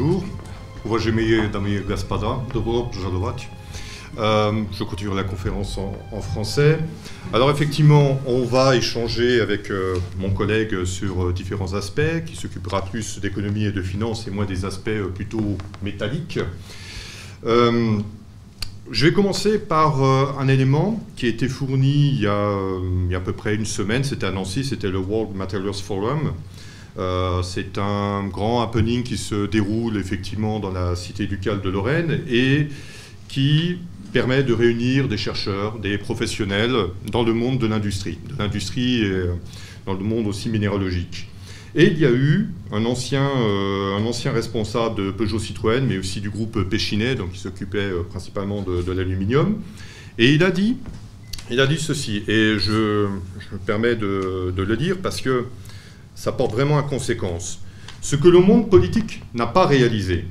messieurs, bonjour. Уважаемые дамы и господа, добро пожаловать. Euh, je continue la conférence en, français. Alors effectivement, on va échanger avec euh, mon collègue sur euh, différents aspects, qui s'occupera plus d'économie et de finances et moins des aspects plutôt métalliques. je vais commencer par un élément qui a été fourni il y a, il y a à peu près une semaine, c'était à Nancy, c'était le World Materials Forum. c'est un grand happening qui se déroule effectivement dans la cité ducale de Lorraine et qui permet de réunir des chercheurs, des professionnels dans le monde de l'industrie, de l'industrie et euh, dans le monde aussi minéralogique. Et il y a eu un ancien, euh, un ancien responsable de Peugeot Citroën, mais aussi du groupe Péchinet, donc qui s'occupait euh, principalement de, l'aluminium. Et il a dit, il a dit ceci, et je, me permets de le dire parce que ça porte vraiment à conséquence. Ce que le monde politique n'a pas réalisé,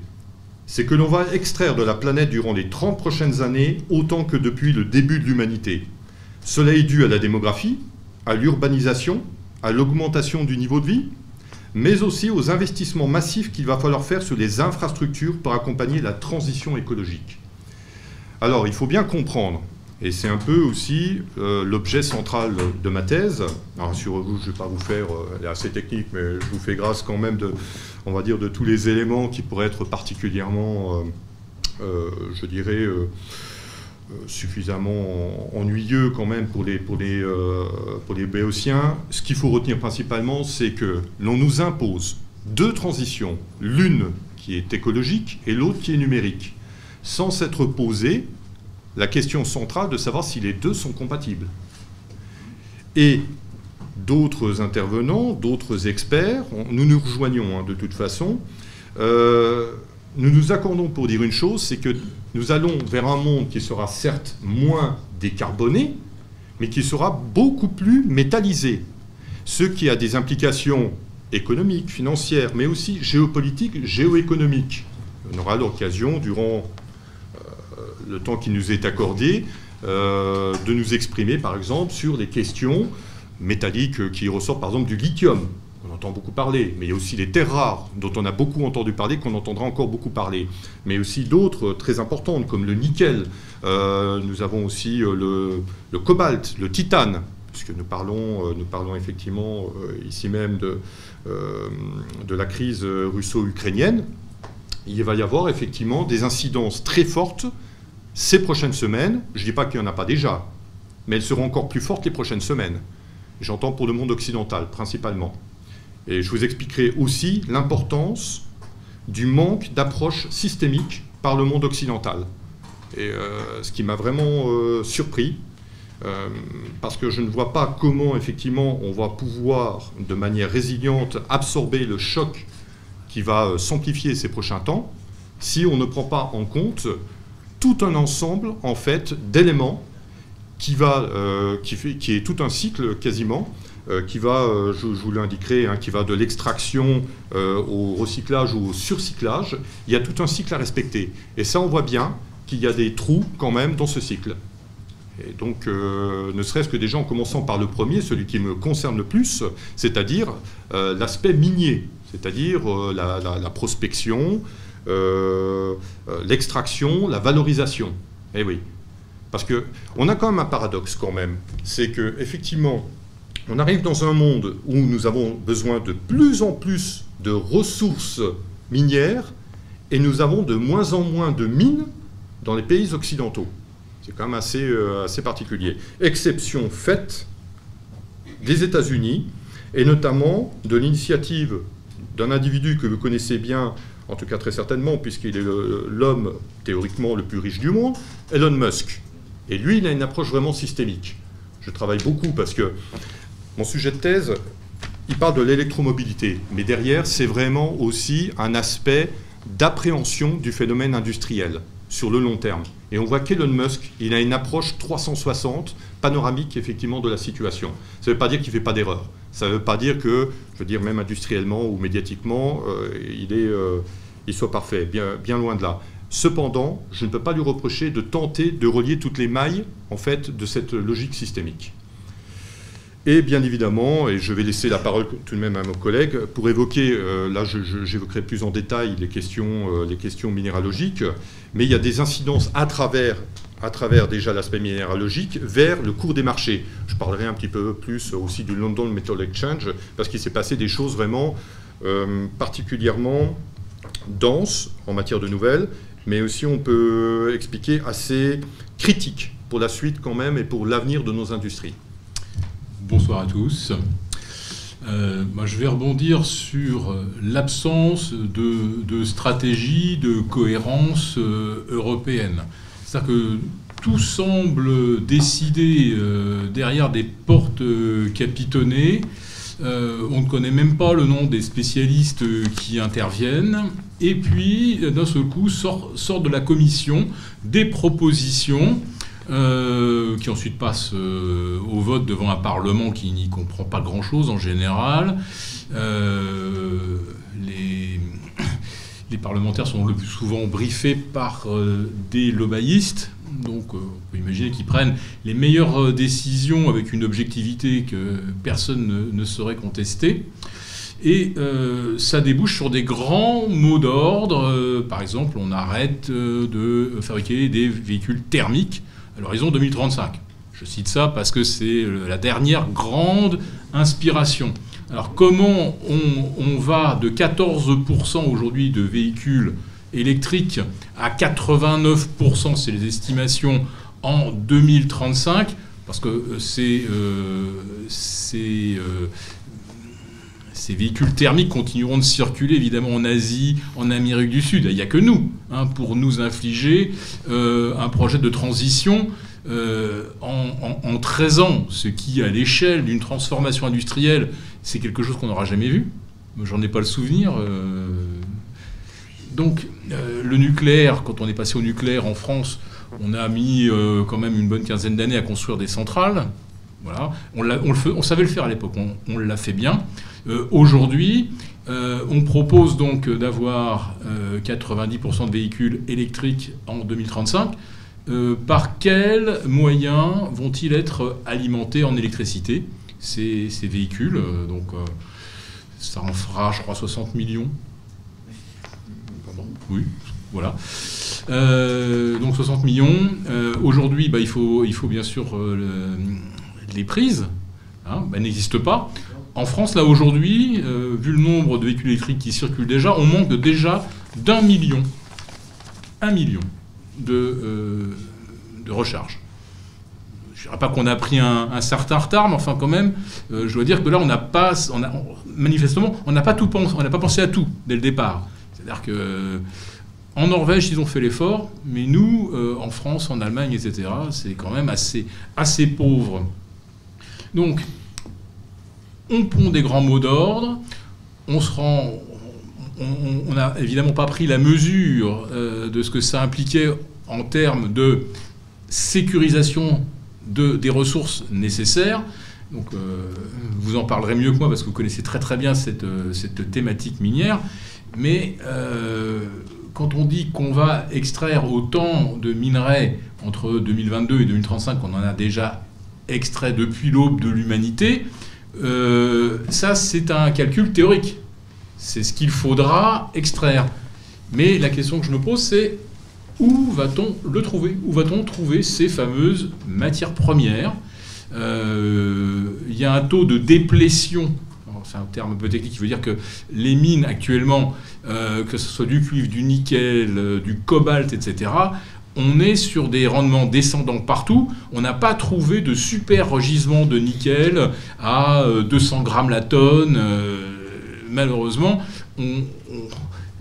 c'est que l'on va extraire de la planète durant les 30 prochaines années autant que depuis le début de l'humanité. Cela est dû à la démographie, à l'urbanisation, à l'augmentation du niveau de vie, mais aussi aux investissements massifs qu'il va falloir faire sur les infrastructures pour accompagner la transition écologique. Alors, il faut bien comprendre, et c'est un peu aussi euh, l'objet central de ma thèse. Alors, sur vous, je ne vais pas vous faire, euh, elle est assez technique, mais je vous fais grâce quand même de, on va dire, de tous les éléments qui pourraient être particulièrement, euh, je dirais, suffisamment ennuyeux quand même pour les, pour les, pour les béotiens. Ce qu'il faut retenir principalement, c'est que l'on nous impose deux transitions, l'une qui est écologique et l'autre qui est numérique, sans s'être posée la question centrale de savoir si les deux sont compatibles. Et d'autres intervenants, d'autres experts, nous nous rejoignons hein, de toute façon, euh, nous nous accordons pour dire une chose, c'est que nous allons vers un monde qui sera certes moins décarboné, mais qui sera beaucoup plus métallisé, ce qui a des implications économiques, financières, mais aussi géopolitiques, géoéconomiques. On aura l'occasion, durant le temps qui nous est accordé, euh, de nous exprimer, par exemple, sur des questions métalliques qui ressortent, par exemple, du lithium. On entend beaucoup parler, mais il y a aussi les terres rares, dont on a beaucoup entendu parler, qu'on entendra encore beaucoup parler. Mais aussi d'autres très importantes, comme le nickel. Euh, nous avons aussi euh, le, cobalt, le titane, puisque nous parlons, nous parlons effectivement ici même de, de la crise russo-ukrainienne. Il va y avoir effectivement des incidences très fortes ces prochaines semaines, je ne dis pas qu'il n'y en a pas déjà, mais elles seront encore plus fortes les prochaines semaines. J'entends pour le monde occidental principalement. Et je vous expliquerai aussi l'importance du manque d'approche systémique par le monde occidental. Et euh, ce qui m'a vraiment euh, surpris, euh, parce que je ne vois pas comment effectivement on va pouvoir de manière résiliente absorber le choc qui va s'amplifier ces prochains temps si on ne prend pas en compte tout un ensemble en fait d'éléments qui va euh, qui est tout un cycle quasiment euh, qui va euh, je, vous l'indiquerai hein, qui va de l'extraction au recyclage ou au surcyclage. Il y a tout un cycle à respecter. Et ça on voit bien qu'il y a des trous quand même dans ce cycle. Et donc, ne serait-ce que déjà en commençant par le premier, celui qui me concerne le plus, c'est-à-dire l'aspect minier, c'est-à-dire la, prospection, l'extraction, la valorisation. Eh oui. Parce qu'on a quand même un paradoxe quand même. C'est que effectivement, on arrive dans un monde où nous avons besoin de plus en plus de ressources minières et nous avons de moins en moins de mines dans les pays occidentaux. C'est quand même assez, euh, assez particulier. Exception faite des États-Unis et notamment de l'initiative d'un individu que vous connaissez bien, en tout cas très certainement, puisqu'il est l'homme théoriquement le plus riche du monde, Elon Musk. Et lui, il a une approche vraiment systémique. Je travaille beaucoup parce que mon sujet de thèse, il parle de l'électromobilité, mais derrière, c'est vraiment aussi un aspect d'appréhension du phénomène industriel sur le long terme. Et on voit qu'Elon Musk, il a une approche 360, panoramique effectivement de la situation. Ça ne veut pas dire qu'il ne fait pas d'erreur. Ça ne veut pas dire que, je veux dire, même industriellement ou médiatiquement, euh, il, est, euh, il soit parfait, bien, loin de là. Cependant, je ne peux pas lui reprocher de tenter de relier toutes les mailles en fait, de cette logique systémique. Et bien évidemment, et je vais laisser la parole tout de même à mon collègue, pour évoquer, là j'évoquerai plus en détail les questions, les questions minéralogiques, mais il y a des incidences à travers à travers déjà l'aspect minéralogique, vers le cours des marchés. Je parlerai un petit peu plus aussi du London Metal Exchange, parce qu'il s'est passé des choses vraiment euh, particulièrement denses en matière de nouvelles, mais aussi on peut expliquer assez critiques pour la suite quand même et pour l'avenir de nos industries. Bonsoir à tous. Euh, moi, je vais rebondir sur l'absence de, stratégie, de cohérence euh, européenne. C'est-à-dire que tout semble décidé euh, derrière des portes euh, capitonnées. Euh, on ne connaît même pas le nom des spécialistes qui interviennent. Et puis, d'un seul coup, sortent de la commission des propositions qui ensuite passent au vote devant un Parlement qui n'y comprend pas grand-chose en général. les les parlementaires sont le plus souvent briefés par euh, des lobbyistes. Donc euh, on peut imaginer qu'ils prennent les meilleures euh, décisions avec une objectivité que personne ne, saurait contester. Et ça débouche sur des grands mots d'ordre. par exemple, on arrête de fabriquer des véhicules thermiques à l'horizon 2035. Je cite ça parce que c'est la dernière grande inspiration. Alors comment on, va de 14% aujourd'hui de véhicules électriques à 89%, c'est les estimations, en 2035 Parce que euh, euh, euh, ces véhicules thermiques continueront de circuler évidemment en Asie, en Amérique du Sud. Il n'y a que nous hein, pour nous infliger un projet de transition en, 13 ans, ce qui, à l'échelle d'une transformation industrielle, c'est quelque chose qu'on n'aura jamais vu. J'en ai pas le souvenir. Euh. Donc, euh, le nucléaire, quand on est passé au nucléaire en France, on a mis quand même une bonne quinzaine d'années à construire des centrales. Voilà. On, savait le faire à l'époque, on, l'a fait bien. Aujourd'hui, on propose donc d'avoir 90% de véhicules électriques en 2035. Euh, par quels moyens vont-ils être alimentés en électricité, ces, véhicules euh, Donc, euh, ça en fera, je crois, 60 millions. Pardon Oui, voilà. donc 60 millions. Aujourd'hui, bah, il, faut, il faut bien sûr les prises. Hein, bah, n'existent pas. En France, là, aujourd'hui, vu le nombre de véhicules électriques qui circulent déjà, on manque déjà d'un million. Un million de, euh, de recharge. Je ne dirais pas qu'on a pris un, certain retard, mais enfin quand même, euh, je dois dire que là, on n'a pas, manifestement, on n'a pas tout pensé, on n'a pas pensé à tout dès le départ. C'est-à-dire que en Norvège, ils ont fait l'effort, mais nous, euh, en France, en Allemagne, etc., c'est quand même assez, assez pauvre. Donc, on pond des grands mots d'ordre, on se rend, on n'a évidemment pas pris la mesure de ce que ça impliquait en termes de sécurisation de, des ressources nécessaires. Donc, euh, vous en parlerez mieux que moi parce que vous connaissez très très bien cette, euh, cette thématique minière. Mais euh, quand on dit qu'on va extraire autant de minerais entre 2022 et 2035 qu'on en a déjà extrait depuis l'aube de l'humanité, ça c'est un calcul théorique. C'est ce qu'il faudra extraire. Mais la question que je me pose, c'est où va-t-on le trouver? Où va-t-on trouver ces fameuses matières premières? Euh, Il y a un taux de déplétion c'est un terme un peu technique qui veut dire que les mines actuellement, euh, que ce soit du cuivre, du nickel, euh, du cobalt, etc., on est sur des rendements descendants partout. On n'a pas trouvé de super gisement de nickel à 200 grammes la tonne. malheureusement, on,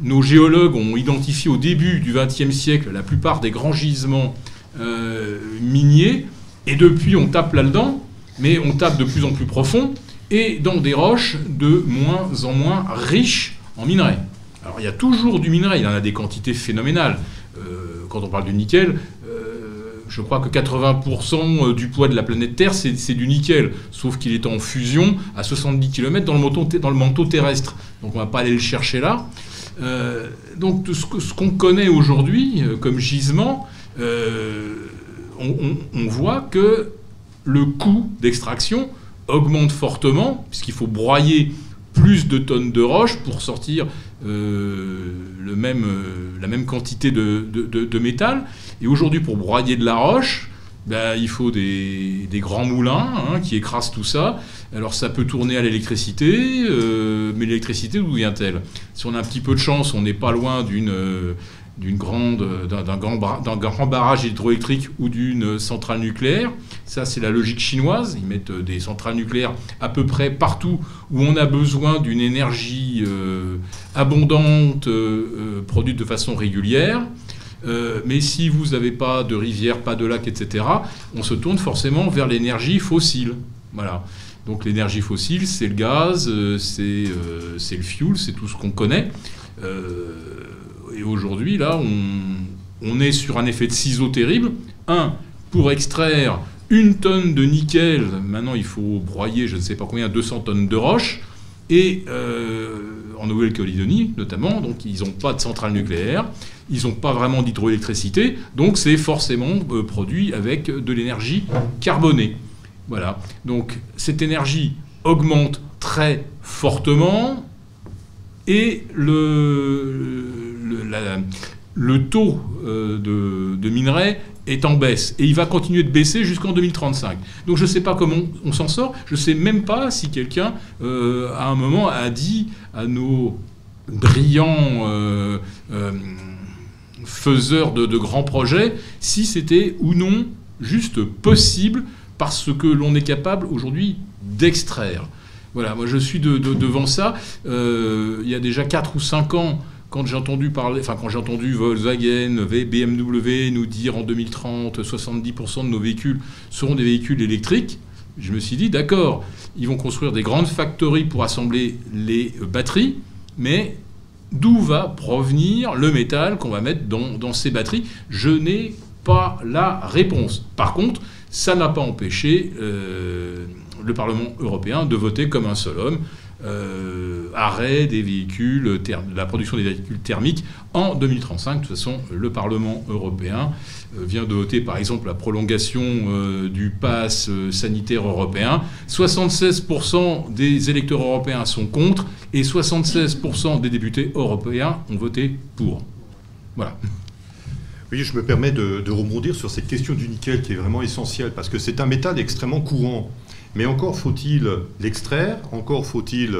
nos géologues ont identifié au début du XXe siècle la plupart des grands gisements euh, miniers, et depuis on tape là-dedans, mais on tape de plus en plus profond, et dans des roches de moins en moins riches en minerais. Alors il y a toujours du minerai, il y en a des quantités phénoménales. Euh, quand on parle du nickel, euh, je crois que 80% du poids de la planète Terre, c'est du nickel, sauf qu'il est en fusion à 70 km dans le, dans le manteau terrestre. Donc on ne va pas aller le chercher là. Euh, donc ce qu'on connaît aujourd'hui euh, comme gisement, euh, on, voit que le coût d'extraction augmente fortement, puisqu'il faut broyer plus de tonnes de roche pour sortir le même, la même quantité de, métal. Et aujourd'hui, pour broyer de la roche, ben, il faut des, grands moulins hein, qui écrasent tout ça. Alors ça peut tourner à l'électricité, mais l'électricité, d'où vient-elle? Si on a un petit peu de chance, on n'est pas loin d'une d'une grande, d'un, grand, barrage hydroélectrique ou d'une centrale nucléaire. Ça, c'est la logique chinoise. Ils mettent euh, des centrales nucléaires à peu près partout où on a besoin d'une énergie euh, abondante, euh, produite de façon régulière. Mais si vous n'avez pas de rivière, pas de lac, etc., on se tourne forcément vers l'énergie fossile. Voilà. Donc l'énergie fossile, c'est le gaz, c'est, c'est le fuel, c'est tout ce qu'on connaît et aujourd'hui, là, on, est sur un effet de ciseau terrible. Un, pour extraire une tonne de nickel, maintenant il faut broyer, je ne sais pas combien, 200 tonnes de roche. Et euh, en Nouvelle-Calédonie notamment, donc ils n'ont pas de centrale nucléaire, ils n'ont pas vraiment d'hydroélectricité, donc c'est forcément euh, produit avec de l'énergie carbonée. Voilà. Donc cette énergie augmente très fortement et le, le, taux euh, de, minerais est en baisse et il va continuer de baisser jusqu'en 2035. Donc je ne sais pas comment on, s'en sort. Je ne sais même pas si quelqu'un euh, à un moment a dit à nos brillants euh, faiseurs de, grands projets si c'était ou non juste possible parce que l'on est capable aujourd'hui d'extraire. Voilà, moi je suis devant ça. il y a déjà 4 ou 5 ans, quand j'ai entendu parler, enfin quand j'ai entendu Volkswagen, BMW nous dire en 2030 70% de nos véhicules seront des véhicules électriques, je me suis dit d'accord, ils vont construire des grandes factories pour assembler les batteries, mais d'où va provenir le métal qu'on va mettre dans, ces batteries? Je n'ai pas la réponse. Par contre, ça n'a pas empêché euh, le Parlement européen de voter comme un seul homme euh, arrêt des véhicules, la production des véhicules thermiques en 2035. De toute façon, le Parlement européen euh, vient de voter par exemple la prolongation euh, du pass sanitaire européen. 76% des électeurs européens sont contre et 76% des députés européens ont voté pour. Voilà. Oui, je me permets de, de rebondir sur cette question du nickel qui est vraiment essentielle parce que c'est un métal extrêmement courant. Mais encore faut-il l'extraire, encore faut-il...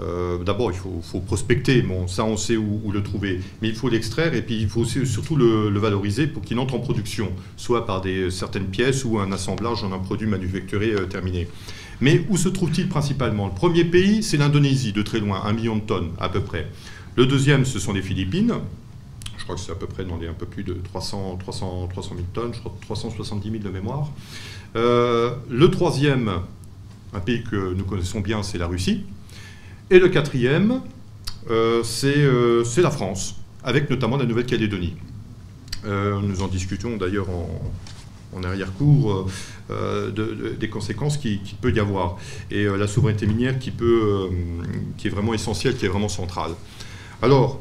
Euh, d'abord, il faut, prospecter, bon, ça on sait où, le trouver, mais il faut l'extraire et puis il faut surtout le, valoriser pour qu'il entre en production, soit par des, certaines pièces ou un assemblage en un produit manufacturé euh, terminé. Mais où se trouve-t-il principalement? Le premier pays, c'est l'Indonésie, de très loin, un million de tonnes à peu près. Le deuxième, ce sont les Philippines, je crois que c'est à peu près dans les un peu plus de 300, 300, 300 000 tonnes, je crois 370 000 de mémoire. Euh, le troisième, un pays que nous connaissons bien, c'est la Russie. Et le quatrième, euh, euh, c'est la France, avec notamment la Nouvelle-Calédonie. nous en discutons d'ailleurs en, arrière-cours des conséquences qu'il qui peut y avoir. Et la souveraineté minière qui, peut, qui est vraiment essentielle, qui est vraiment centrale. Alors,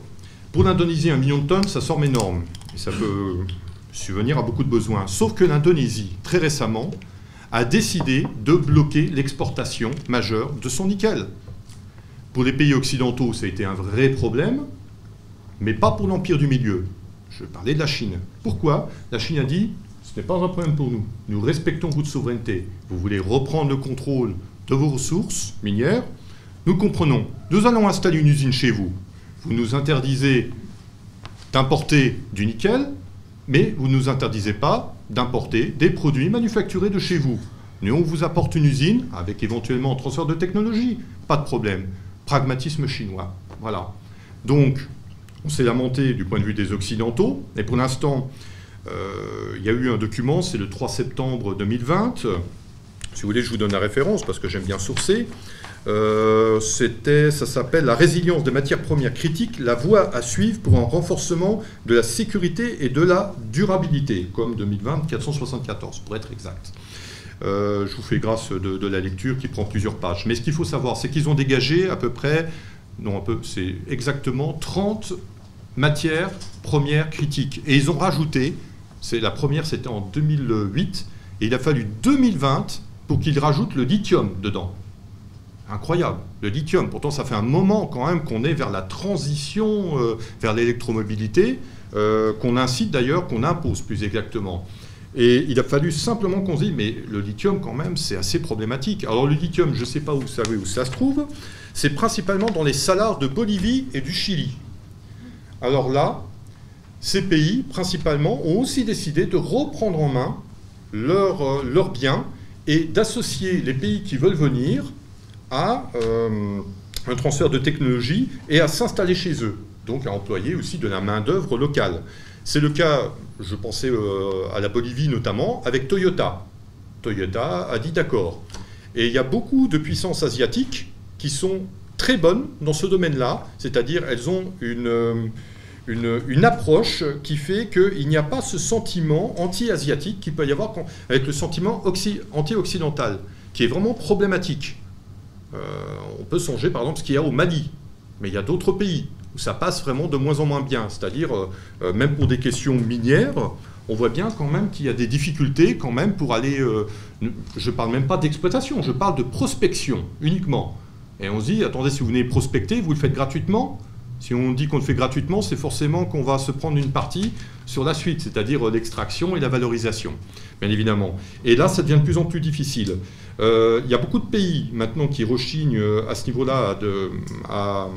pour l'Indonésie, un million de tonnes, ça semble énorme. Et ça peut subvenir à beaucoup de besoins. Sauf que l'Indonésie, très récemment, a décidé de bloquer l'exportation majeure de son nickel. Pour les pays occidentaux, ça a été un vrai problème, mais pas pour l'Empire du Milieu. Je parlais de la Chine. Pourquoi? La Chine a dit, ce n'est pas un problème pour nous. Nous respectons votre souveraineté. Vous voulez reprendre le contrôle de vos ressources minières? Nous comprenons. Nous allons installer une usine chez vous. Vous nous interdisez d'importer du nickel, mais vous ne nous interdisez pas d'importer des produits manufacturés de chez vous. Nous, on vous apporte une usine avec éventuellement un transfert de technologie, pas de problème. Pragmatisme chinois. Voilà. Donc, on s'est lamenté du point de vue des Occidentaux, et pour l'instant, euh, il y a eu un document, c'est le 3 septembre 2020. Si vous voulez, je vous donne la référence parce que j'aime bien sourcer. Euh, c'était, ça s'appelle la résilience des matières premières critiques, la voie à suivre pour un renforcement de la sécurité et de la durabilité, comme 2020, 474 pour être exact. Euh, je vous fais grâce de, la lecture qui prend plusieurs pages. Mais ce qu'il faut savoir, c'est qu'ils ont dégagé à peu près, non, un peu, c'est exactement 30 matières premières critiques. Et ils ont rajouté, c'est la première, c'était en 2008, et il a fallu 2020 pour qu'ils rajoutent le lithium dedans. Incroyable, le lithium. Pourtant, ça fait un moment quand même qu'on est vers la transition euh, vers l'électromobilité, euh, qu'on incite d'ailleurs, qu'on impose plus exactement. Et il a fallu simplement qu'on se dise, mais le lithium quand même, c'est assez problématique. Alors le lithium, je ne sais pas où, ça, où ça se trouve, c'est principalement dans les salars de Bolivie et du Chili. Alors là, ces pays, principalement, ont aussi décidé de reprendre en main leurs euh, biens et d'associer les pays qui veulent venir à euh, un transfert de technologie et à s'installer chez eux, donc à employer aussi de la main-d'œuvre locale. C'est le cas, je pensais euh, à la Bolivie notamment, avec Toyota. Toyota a dit d'accord. Et il y a beaucoup de puissances asiatiques qui sont très bonnes dans ce domaine-là, c'est-à-dire elles ont une, euh, une, approche qui fait qu'il n'y a pas ce sentiment anti-asiatique qu'il peut y avoir avec le sentiment anti-occidental, qui est vraiment problématique. Euh, on peut songer par exemple ce qu'il y a au Mali, mais il y a d'autres pays où ça passe vraiment de moins en moins bien. C'est-à-dire, euh, euh, même pour des questions minières, on voit bien quand même qu'il y a des difficultés quand même pour aller... je ne parle même pas d'exploitation, je parle de prospection uniquement. Et on se dit, attendez, si vous venez prospecter, vous le faites gratuitement si on dit qu'on le fait gratuitement, c'est forcément qu'on va se prendre une partie sur la suite, c'est-à-dire l'extraction et la valorisation, bien évidemment. Et là, ça devient de plus en plus difficile. Euh, il y a beaucoup de pays maintenant qui rechignent euh, à ce niveau-là à,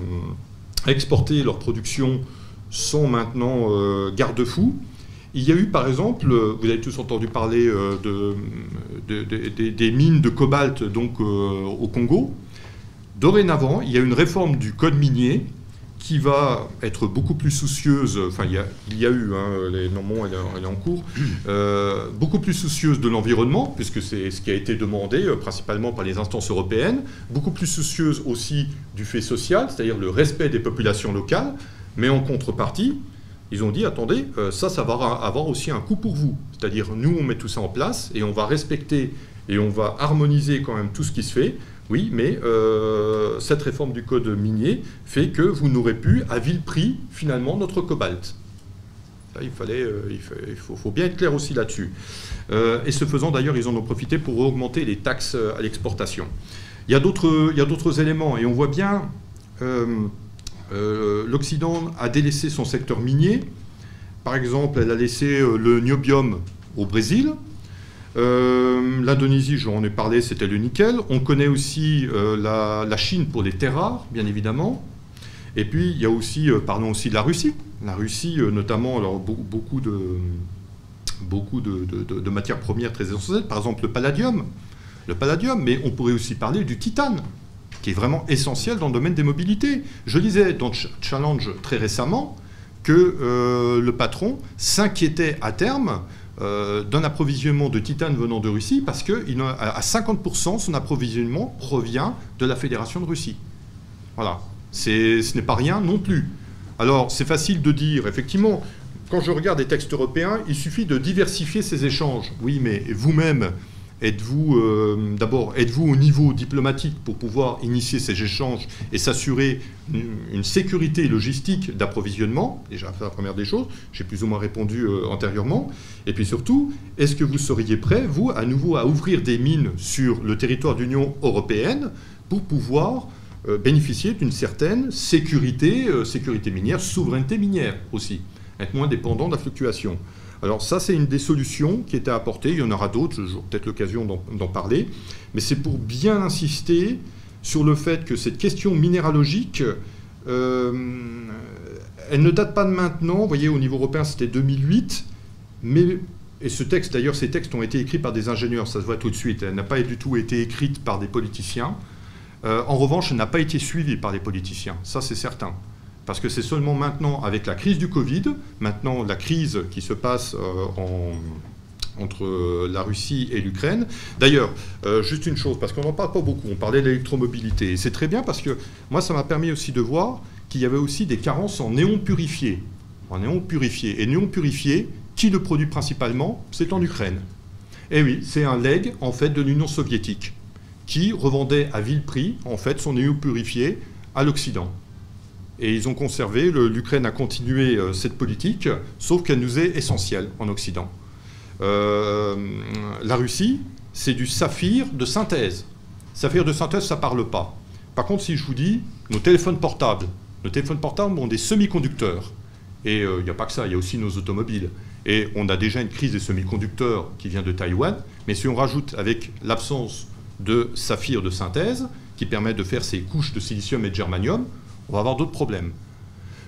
exporter leur production sans maintenant euh, garde-fou. Il y a eu par exemple, vous avez tous entendu parler de, des mines de cobalt donc, au Congo. Dorénavant, il y a une réforme du code minier qui va être beaucoup plus soucieuse, enfin il y a, il y a eu, hein, les, non, elle, est en cours, euh, beaucoup plus soucieuse de l'environnement, puisque c'est ce qui a été demandé euh, principalement par les instances européennes, beaucoup plus soucieuse aussi du fait social, c'est-à-dire le respect des populations locales, mais en contrepartie, ils ont dit, attendez, euh, ça, ça va avoir aussi un coût pour vous. C'est-à-dire, nous, on met tout ça en place et on va respecter et on va harmoniser quand même tout ce qui se fait. Oui, mais euh, cette réforme du code minier fait que vous n'aurez plus à vil prix finalement notre cobalt. il fallait, euh, faut, bien être clair aussi là-dessus. Euh, et ce faisant, d'ailleurs, ils en ont profité pour augmenter les taxes à l'exportation. Il y a d'autres éléments, et on voit bien, l'Occident a délaissé son secteur minier. Par exemple, elle a laissé le niobium au Brésil, euh, L'Indonésie, j'en ai parlé, c'était le nickel. On connaît aussi euh, la, Chine pour les terres rares, bien évidemment. Et puis, il y a aussi, euh, parlons aussi de la Russie. La Russie, notamment, alors, beaucoup, de, beaucoup de, matières premières très essentielles, par exemple le palladium. Le palladium, mais on pourrait aussi parler du titane, qui est vraiment essentiel dans le domaine des mobilités. Je lisais dans Challenge très récemment que le patron s'inquiétait à terme euh, d'un approvisionnement de titane venant de Russie parce que à 50% son approvisionnement provient de la Fédération de Russie. Voilà. Ce n'est pas rien non plus. Alors, c'est facile de dire, effectivement, quand je regarde des textes européens, il suffit de diversifier ces échanges. Oui, mais vous-même, Êtes-vous euh, d'abord êtes-vous au niveau diplomatique pour pouvoir initier ces échanges et s'assurer une, sécurité logistique d'approvisionnement? Déjà, c'est la première des choses. J'ai plus ou moins répondu euh, antérieurement. Et puis surtout, est-ce que vous seriez prêt, vous, à nouveau, à ouvrir des mines sur le territoire de l'Union européenne pour pouvoir euh, bénéficier d'une certaine sécurité, sécurité minière, souveraineté minière aussi, être moins dépendant de la fluctuation? Alors ça, c'est une des solutions qui était apportée. Il y en aura d'autres, j'aurai peut-être l'occasion d'en parler. Mais c'est pour bien insister sur le fait que cette question minéralogique, euh, elle ne date pas de maintenant. Vous voyez, au niveau européen, c'était 2008. Mais, et ce texte, d'ailleurs, ces textes ont été écrits par des ingénieurs, ça se voit tout de suite. Elle n'a pas du tout été écrite par des politiciens. Euh, en revanche, elle n'a pas été suivie par des politiciens. Ça, c'est certain. Parce que c'est seulement maintenant, avec la crise du Covid, maintenant la crise qui se passe euh, entre la Russie et l'Ukraine. D'ailleurs, euh, juste une chose, parce qu'on n'en parle pas beaucoup, on parlait de l'électromobilité. C'est très bien parce que moi, ça m'a permis aussi de voir qu'il y avait aussi des carences en néon purifié. En néon purifié. Et néon purifié, qui le produit principalement? C'est en Ukraine. Et oui, c'est un leg, en fait, de l'Union soviétique, qui revendait à vil prix, en fait, son néon purifié à l'Occident. Et ils ont conservé, l'Ukraine a continué euh, cette politique, sauf qu'elle nous est essentielle en Occident. Euh, la Russie, c'est du saphir de synthèse. Saphir de synthèse, ça parle pas. Par contre, si je vous dis, nos téléphones portables, nos téléphones portables ont des semi-conducteurs. Et il n'y a pas que ça, il y a aussi nos automobiles. Et on a déjà une crise des semi-conducteurs qui vient de Taïwan. Mais si on rajoute avec l'absence de saphir de synthèse, qui permet de faire ces couches de silicium et de germanium, on va avoir d'autres problèmes.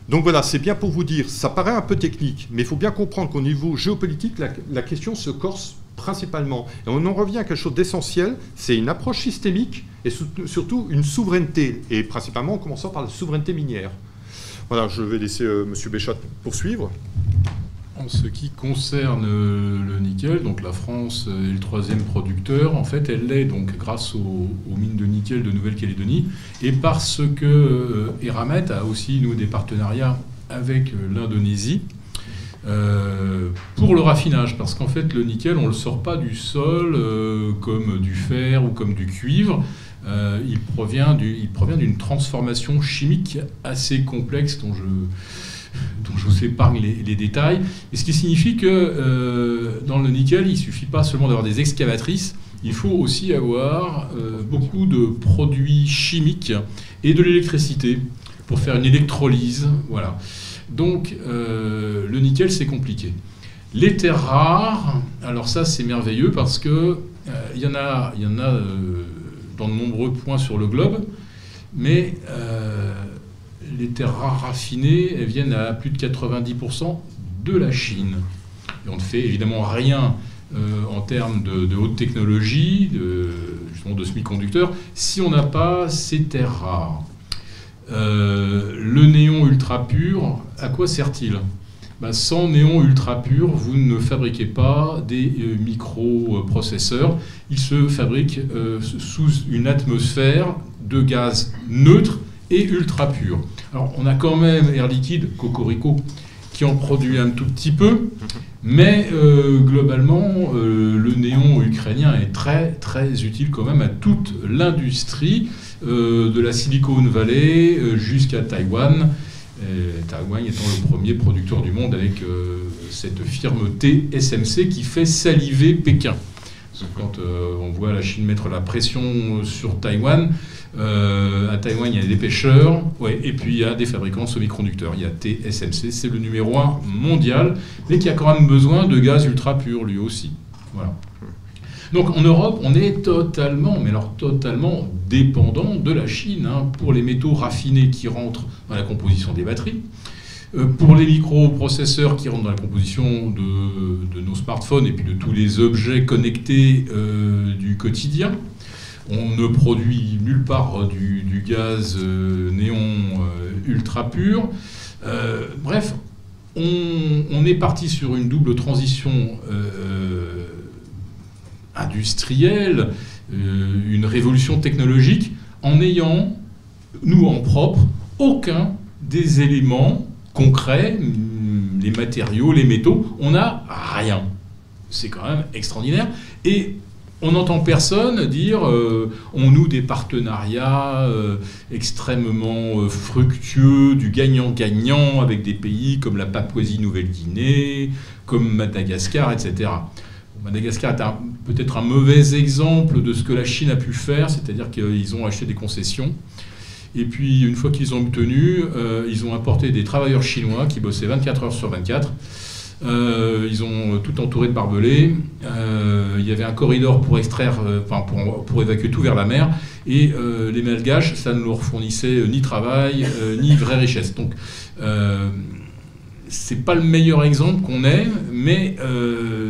Donc voilà, c'est bien pour vous dire, ça paraît un peu technique, mais il faut bien comprendre qu'au niveau géopolitique, la, question se corse principalement. Et on en revient à quelque chose d'essentiel, c'est une approche systémique et surtout une souveraineté, et principalement en commençant par la souveraineté minière. Voilà, je vais laisser euh, M. Béchat poursuivre. En ce qui concerne euh, le nickel, donc la France est le troisième producteur. En fait, elle l'est donc grâce aux, mines de nickel de Nouvelle-Calédonie et parce que euh, Eramet a aussi nous des partenariats avec euh, l'Indonésie pour le raffinage, parce qu'en fait le nickel on ne le sort pas du sol comme du fer ou comme du cuivre. il provient d'une transformation chimique assez complexe dont je dont je vous épargne les, détails. Et ce qui signifie que euh, dans le nickel, il ne suffit pas seulement d'avoir des excavatrices, il faut aussi avoir euh, beaucoup de produits chimiques et de l'électricité pour faire une électrolyse. Voilà. Donc euh, le nickel, c'est compliqué. Les terres rares, alors ça c'est merveilleux parce que il y en a, y en a dans de nombreux points sur le globe, mais les terres rares raffinées viennent à plus de 90% de la Chine. On ne fait évidemment rien euh, en termes de, haute technologie, de, justement de semi-conducteurs, si on n'a pas ces terres rares. Euh, le néon ultra pur, à quoi sert-il? Bah, Sans néon ultra pur, vous ne fabriquez pas des euh, microprocesseurs. Ils se fabriquent sous une atmosphère de gaz neutre et ultra pur. Alors, on a quand même Air Liquide, Cocorico, qui en produit un tout petit peu, mais euh, globalement, euh, le néon ukrainien est très très utile quand même à toute l'industrie, euh, de la Silicon Valley jusqu'à Taïwan. Taïwan étant le premier producteur du monde avec cette firme TSMC qui fait saliver Pékin. Quand on voit la Chine mettre la pression sur Taïwan, euh, à Taïwan, il y a des pêcheurs, ouais, et puis il y a des fabricants de semi-conducteurs. Il y a TSMC, c'est le numéro un mondial, mais qui a quand même besoin de gaz ultra pur, lui aussi. Voilà. Donc en Europe, on est totalement, mais alors totalement dépendant de la Chine hein, pour les métaux raffinés qui rentrent dans la composition des batteries, euh, pour les microprocesseurs qui rentrent dans la composition de, nos smartphones et puis de tous les objets connectés euh, du quotidien. On ne produit nulle part du, gaz euh, néon euh, ultra pur. Euh, bref, on, est parti sur une double transition industrielle, une révolution technologique, en ayant, nous en propre, aucun des éléments concrets, les matériaux, les métaux, on n'a rien. C'est quand même extraordinaire. Et on n'entend personne dire euh, on noue des partenariats euh, extrêmement euh, fructueux, du gagnant-gagnant avec des pays comme la Papouasie-Nouvelle-Guinée, comme Madagascar, etc. Madagascar est peut-être un mauvais exemple de ce que la Chine a pu faire, c'est-à-dire qu'ils ont acheté des concessions. Et puis, une fois qu'ils ont obtenu, ils ont importé des travailleurs chinois qui bossaient 24 heures sur 24 euh, ils ont tout entouré de barbelés. Euh, il y avait un corridor pour extraire, euh, enfin pour, évacuer tout vers la mer. Et les Malgaches, ça ne leur fournissait ni travail, ni vraie richesse. Donc, c'est pas le meilleur exemple qu'on ait, mais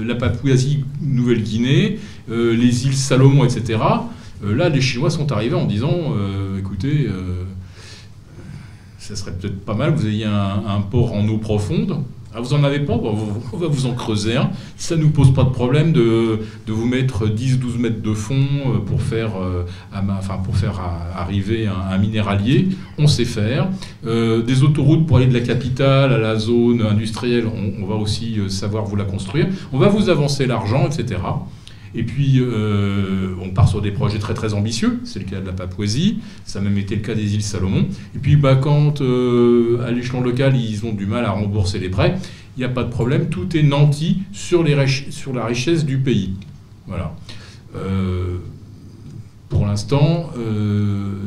la Papouasie-Nouvelle-Guinée, les îles Salomon, etc. là, les Chinois sont arrivés en disant, écoutez, ça serait peut-être pas mal, vous ayez un port en eau profonde. Ah, vous en avez pas On va vous en creuser un. Ça ne nous pose pas de problème de, vous mettre 10-12 mètres de fond euh, pour faire, euh, arriver un, minéralier. On sait faire. Euh, des autoroutes pour aller de la capitale à la zone industrielle, on va aussi savoir vous la construire. On va vous avancer l'argent, etc. Et puis, euh, on part sur des projets très très ambitieux. C'est le cas de la Papouasie. Ça a même été le cas des îles Salomon. Et puis, bah, quand euh, à l'échelon local, ils ont du mal à rembourser les prêts, il n'y a pas de problème. Tout est nanti sur, la richesse du pays. Voilà. pour l'instant,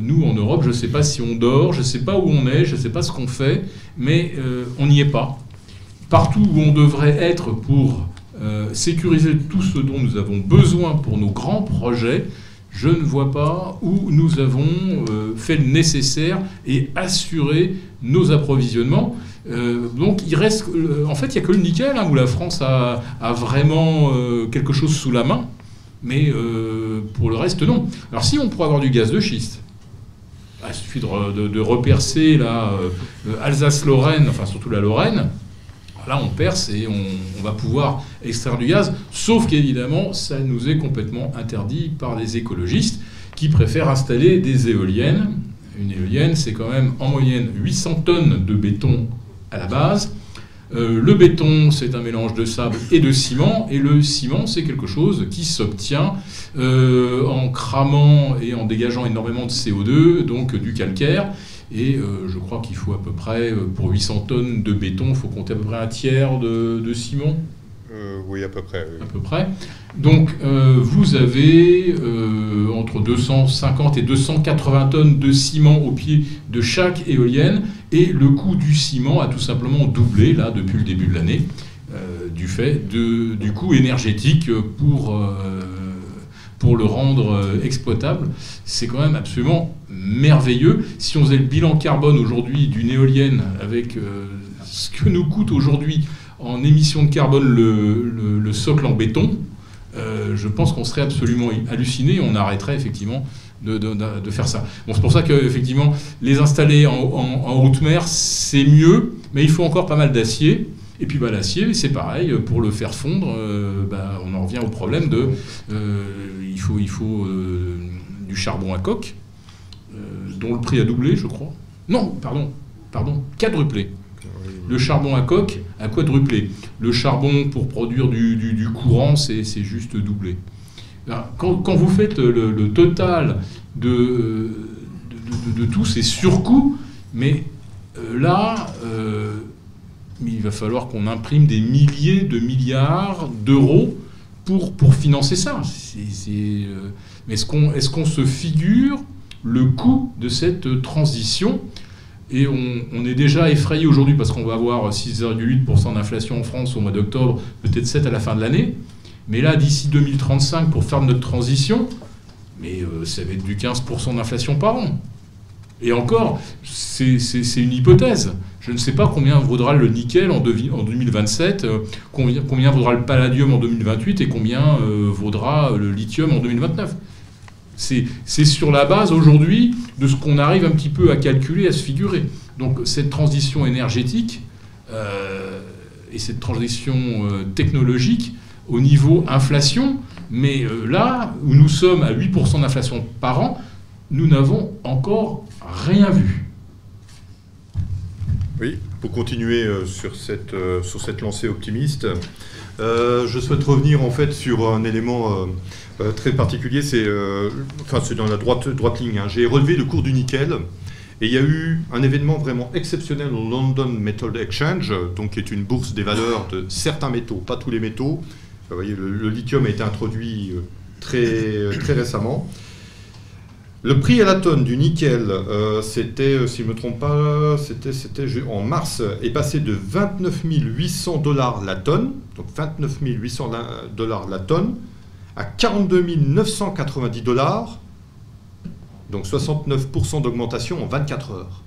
nous en Europe, je ne sais pas si on dort, je ne sais pas où on est, je ne sais pas ce qu'on fait, mais on n'y est pas. Partout où on devrait être pour sécuriser tout ce dont nous avons besoin pour nos grands projets, je ne vois pas où nous avons euh, fait le nécessaire et assuré nos approvisionnements. Euh, donc il reste, euh, en fait, il n'y a que le nickel hein, où la France a, vraiment quelque chose sous la main, mais pour le reste non. Alors si on pourrait avoir du gaz de schiste, il suffit de, de repercer la Alsace-Lorraine, enfin surtout la Lorraine, Là, on perce et on, va pouvoir extraire du gaz, sauf qu'évidemment, ça nous est complètement interdit par les écologistes qui préfèrent installer des éoliennes. Une éolienne, c'est quand même en moyenne 800 tonnes de béton à la base. Euh, le béton, c'est un mélange de sable et de ciment, et le ciment, c'est quelque chose qui s'obtient euh, en cramant et en dégageant énormément de CO2, donc du calcaire. Et euh, je crois qu'il faut à peu près, euh, pour 800 tonnes de béton, il faut compter à peu près un tiers de, ciment. Euh, oui, à peu près. À peu près. Donc, vous avez entre 250 et 280 tonnes de ciment au pied de chaque éolienne, et le coût du ciment a tout simplement doublé, là, depuis le début de l'année, du fait de, du coût énergétique pour pour le rendre exploitable, c'est quand même absolument merveilleux. Si on faisait le bilan carbone aujourd'hui d'une éolienne avec euh, ce que nous coûte aujourd'hui en émissions de carbone le, socle en béton, euh, je pense qu'on serait absolument halluciné et on arrêterait effectivement de, faire ça. Bon, c'est pour ça qu'effectivement, les installer en, en haute mer, c'est mieux, mais il faut encore pas mal d'acier. Et puis bah, l'acier, c'est pareil, pour le faire fondre, euh, bah, on en revient au problème de... Il faut, il faut du charbon à coque, dont le prix a doublé, je crois. Non, pardon, pardon, quadruplé. Le charbon à coque a quadruplé. Le charbon pour produire du, courant, c'est juste doublé. Quand, vous faites le, total de, de, tous ces surcoûts, mais là, mais il va falloir qu'on imprime des milliers de milliards d'euros pour, pour financer ça. Euh, mais est-ce est qu'on se figure le coût de cette transition et on, est déjà effrayé aujourd'hui parce qu'on va avoir 6,8% d'inflation en France au mois d'octobre, peut-être 7 à la fin de l'année. Mais là, d'ici 2035, pour faire notre transition, mais euh, ça va être du 15% d'inflation par an. Et encore, c'est une hypothèse. Je ne sais pas combien vaudra le nickel en, 2027, euh, combien, vaudra le palladium en 2028 et combien euh, vaudra le lithium en 2029. C'est sur la base aujourd'hui de ce qu'on arrive un petit peu à calculer, à se figurer. Donc cette transition énergétique euh, et cette transition technologique au niveau inflation, mais là où nous sommes à 8% d'inflation par an, nous n'avons encore rien vu. Oui, pour continuer euh, sur cette, euh, sur cette lancée optimiste, euh, je souhaite revenir en fait sur un élément très particulier, c'est enfin, dans la droite, droite ligne. Hein. J'ai relevé le cours du nickel. Et il y a eu un événement vraiment exceptionnel au London Metal Exchange, donc qui est une bourse des valeurs de certains métaux, pas tous les métaux. Vous voyez, le, lithium a été introduit très, très récemment. Le prix à la tonne du nickel, euh, c'était, euh, si je ne me trompe pas, c'était, c'était en mars, est passé de 29 800 dollars la tonne, donc 29 800 dollars la tonne, à 42 990 dollars, donc 69% d'augmentation en 24 heures.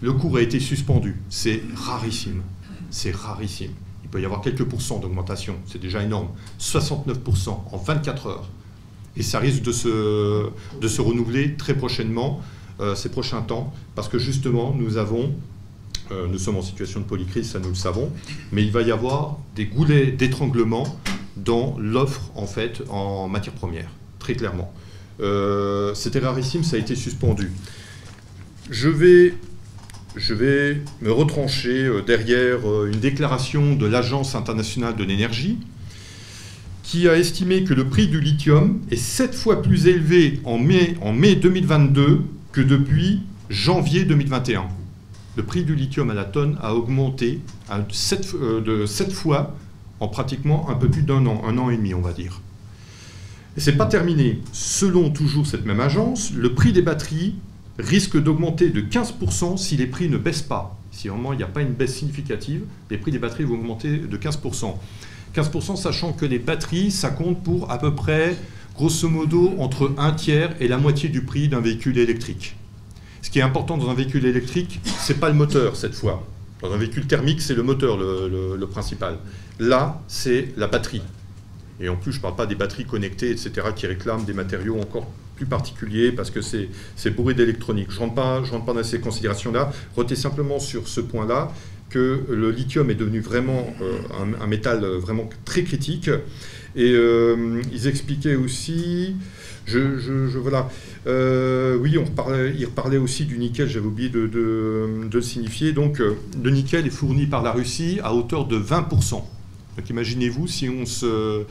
Le cours a été suspendu. C'est rarissime. C'est rarissime. Il peut y avoir quelques pourcents d'augmentation. C'est déjà énorme. 69% en 24 heures. Et ça risque de se, renouveler très prochainement, euh, ces prochains temps, parce que justement, nous avons, euh, nous sommes en situation de polycrise, ça nous le savons, mais il va y avoir des goulets d'étranglement dans l'offre, en fait, en matière première, très clairement. Euh, C'était rarissime, ça a été suspendu. Je vais, me retrancher euh, derrière une déclaration de l'Agence internationale de l'énergie, qui a estimé que le prix du lithium est 7 fois plus élevé en mai 2022 que depuis janvier 2021. Le prix du lithium à la tonne a augmenté à 7, euh, de 7 fois en pratiquement un peu plus d'un an, un an et demi on va dire. Et c'est pas terminé. Selon toujours cette même agence, le prix des batteries risque d'augmenter de 15% si les prix ne baissent pas. Si vraiment il n'y a pas une baisse significative, les prix des batteries vont augmenter de 15%. 15% sachant que les batteries, ça compte pour à peu près, grosso modo, entre un tiers et la moitié du prix d'un véhicule électrique. Ce qui est important dans un véhicule électrique, c'est pas le moteur cette fois. Dans un véhicule thermique, c'est le moteur le, principal. Là, c'est la batterie. Et en plus, je ne parle pas des batteries connectées, etc., qui réclament des matériaux encore plus particuliers parce que c'est bourré d'électronique. Je ne rentre, pas, rentre pas dans ces considérations-là. Rotez simplement sur ce point-là que le lithium est devenu vraiment euh, un, métal vraiment très critique. Et euh, ils expliquaient aussi, je, voilà, euh, oui, on ils reparlaient aussi du nickel, j'avais oublié de, le signifier. Donc, le nickel est fourni par la Russie à hauteur de 20%. Donc imaginez-vous si on se,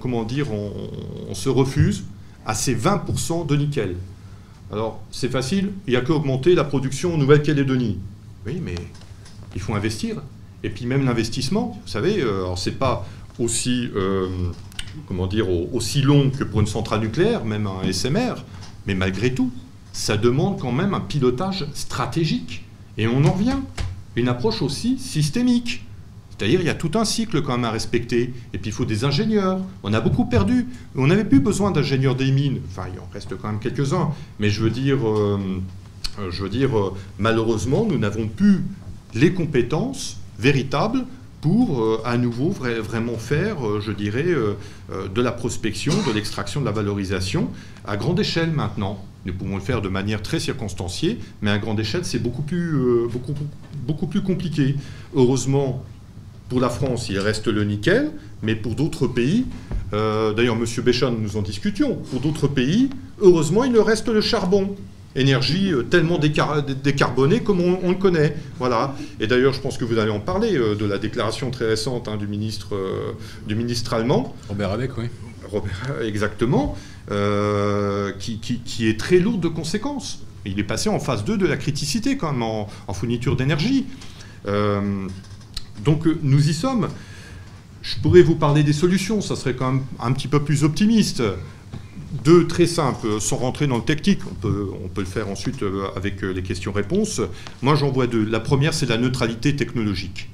comment dire, on, se refuse à ces 20% de nickel. Alors c'est facile, il n'y a qu'à augmenter la production en Nouvelle-Calédonie. Oui, mais il faut investir. Et puis même l'investissement, vous savez, euh, alors c'est pas aussi, euh, comment dire, aussi long que pour une centrale nucléaire, même un SMR, mais malgré tout, ça demande quand même un pilotage stratégique. Et on en revient. Une approche aussi systémique. C'est-à-dire, il y a tout un cycle quand même à respecter. Et puis, il faut des ingénieurs. On a beaucoup perdu. On n'avait plus besoin d'ingénieurs des mines. Enfin, il en reste quand même quelques-uns. Mais je veux dire, euh, je veux dire euh, malheureusement, nous n'avons plus les compétences véritables pour euh, à nouveau vraiment faire, je dirais, de la prospection, de l'extraction, de la valorisation à grande échelle maintenant. Nous pouvons le faire de manière très circonstanciée, mais à grande échelle, c'est beaucoup plus, compliqué. Heureusement, pour la France, il reste le nickel, mais pour d'autres pays, euh, d'ailleurs, M. Béchan, nous en discutions, pour d'autres pays, heureusement, il ne reste le charbon. Énergie euh, tellement décarbonée comme on, le connaît. Voilà. Et d'ailleurs, je pense que vous allez en parler euh, de la déclaration très récente hein, du, ministre, du ministre allemand. Robert Habeck, oui. Robert, exactement, qui, est très lourde de conséquences. Il est passé en phase 2 de la criticité, quand même, en, en fourniture d'énergie. Donc euh, nous y sommes. Je pourrais vous parler des solutions, ça serait quand même un petit peu plus optimiste. Deux très simples, sans rentrer dans le technique, on peut, on peut le faire ensuite euh, avec euh, les questions-réponses. Moi j'en vois deux. La première, c'est la neutralité technologique.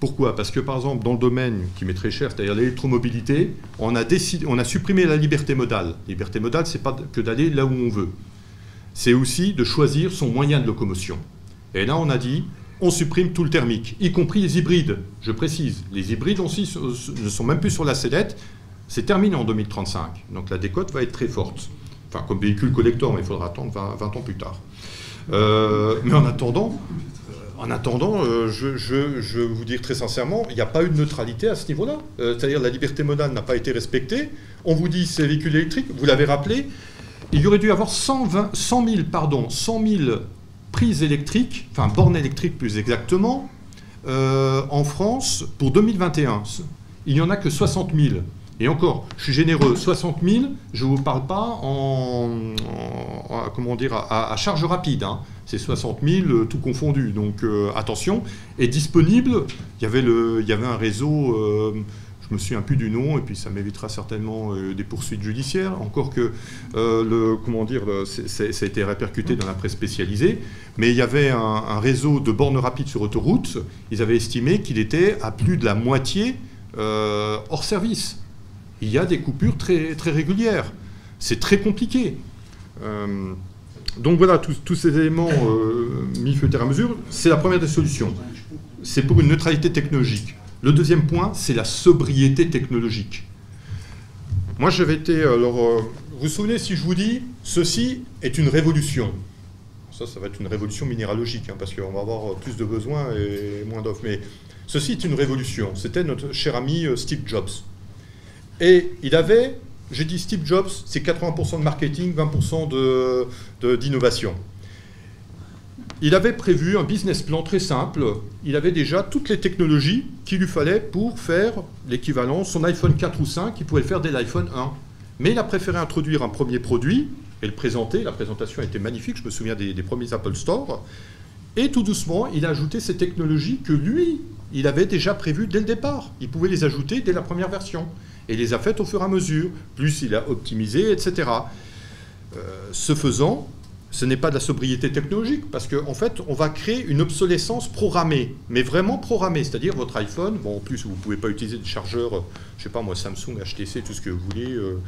Pourquoi? Parce que par exemple, dans le domaine qui m'est très cher, c'est-à-dire l'électromobilité, on a, décidé, on a supprimé la liberté modale. liberté modale, c'est pas que d'aller là où on veut. C'est aussi de choisir son moyen de locomotion. Et là, on a dit, on supprime tout le thermique, y compris les hybrides. Je précise, les hybrides aussi ne sont même plus sur la sellette. C'est terminé en 2035. Donc la décote va être très forte. Enfin, comme véhicule collector, mais il faudra attendre 20, ans plus tard. Euh, mais en attendant, en attendant, euh, je, vous dire très sincèrement, il n'y a pas eu de neutralité à ce niveau-là. Euh, c'est-à-dire la liberté modale n'a pas été respectée. On vous dit c'est véhicule électrique, vous l'avez rappelé, il y aurait dû avoir 120, 100 000, pardon, 100 000 prises électriques, enfin bornes électriques plus exactement, en France pour 2021. Il n'y en a que 60 000. Et encore, je suis généreux, 60 000, je ne vous parle pas en, comment dire, à, charge rapide. Hein. C'est 60 000 euh, tout confondu. Donc euh, attention. Et disponible, il y avait, le, il y avait un réseau je me souviens plus du nom, et puis ça m'évitera certainement euh, des poursuites judiciaires. Encore que, euh, le, comment dire, ça a été répercuté dans la presse spécialisée, mais il y avait un, réseau de bornes rapides sur autoroute. Ils avaient estimé qu'il était à plus de la moitié euh, hors service. Il y a des coupures très, régulières. C'est très compliqué. donc voilà, tous ces éléments mis feu à mesure, c'est la première des solutions. C'est pour une neutralité technologique. Le deuxième point, c'est la sobriété technologique. Moi, j'avais été. Alors, euh, vous vous souvenez si je vous dis, ceci est une révolution Ça, ça va être une révolution minéralogique, hein, parce qu'on va avoir plus de besoins et moins d'offres. Mais ceci est une révolution. C'était notre cher ami euh, Steve Jobs. Et il avait, j'ai dit Steve Jobs, c'est 80% de marketing, 20% d'innovation. Il avait prévu un business plan très simple. Il avait déjà toutes les technologies qu'il lui fallait pour faire l'équivalent. Son iPhone 4 ou 5, il pouvait le faire dès l'iPhone 1. Mais il a préféré introduire un premier produit et le présenter. La présentation était magnifique, je me souviens des, premiers Apple Store. Et tout doucement, il a ajouté ces technologies que lui, il avait déjà prévues dès le départ. Il pouvait les ajouter dès la première version. Et les a faites au fur et à mesure. Plus il a optimisé, etc. ce faisant, ce n'est pas de la sobriété technologique, parce qu'en fait, on va créer une obsolescence programmée, mais vraiment programmée. C'est-à-dire votre iPhone, bon, en plus, vous ne pouvez pas utiliser des chargeurs, je sais pas moi, Samsung, HTC, tout ce que vous voulez, euh,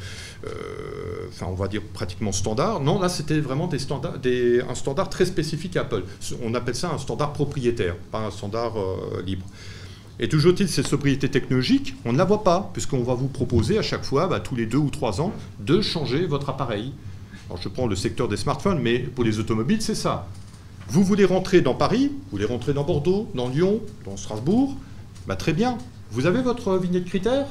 euh, enfin, on va dire pratiquement standard. Non, là, c'était vraiment des standards, un standard très spécifique Apple. On appelle ça un standard propriétaire, pas un standard euh, libre. Et toujours est-il, cette sobriété technologique, on ne la voit pas, puisqu'on va vous proposer à chaque fois, bah, tous les deux ou trois ans, de changer votre appareil. Alors je prends le secteur des smartphones, mais pour les automobiles, c'est ça. Vous voulez rentrer dans Paris, vous voulez rentrer dans Bordeaux, dans Lyon, dans Strasbourg, bah très bien. Vous avez votre vignette critère?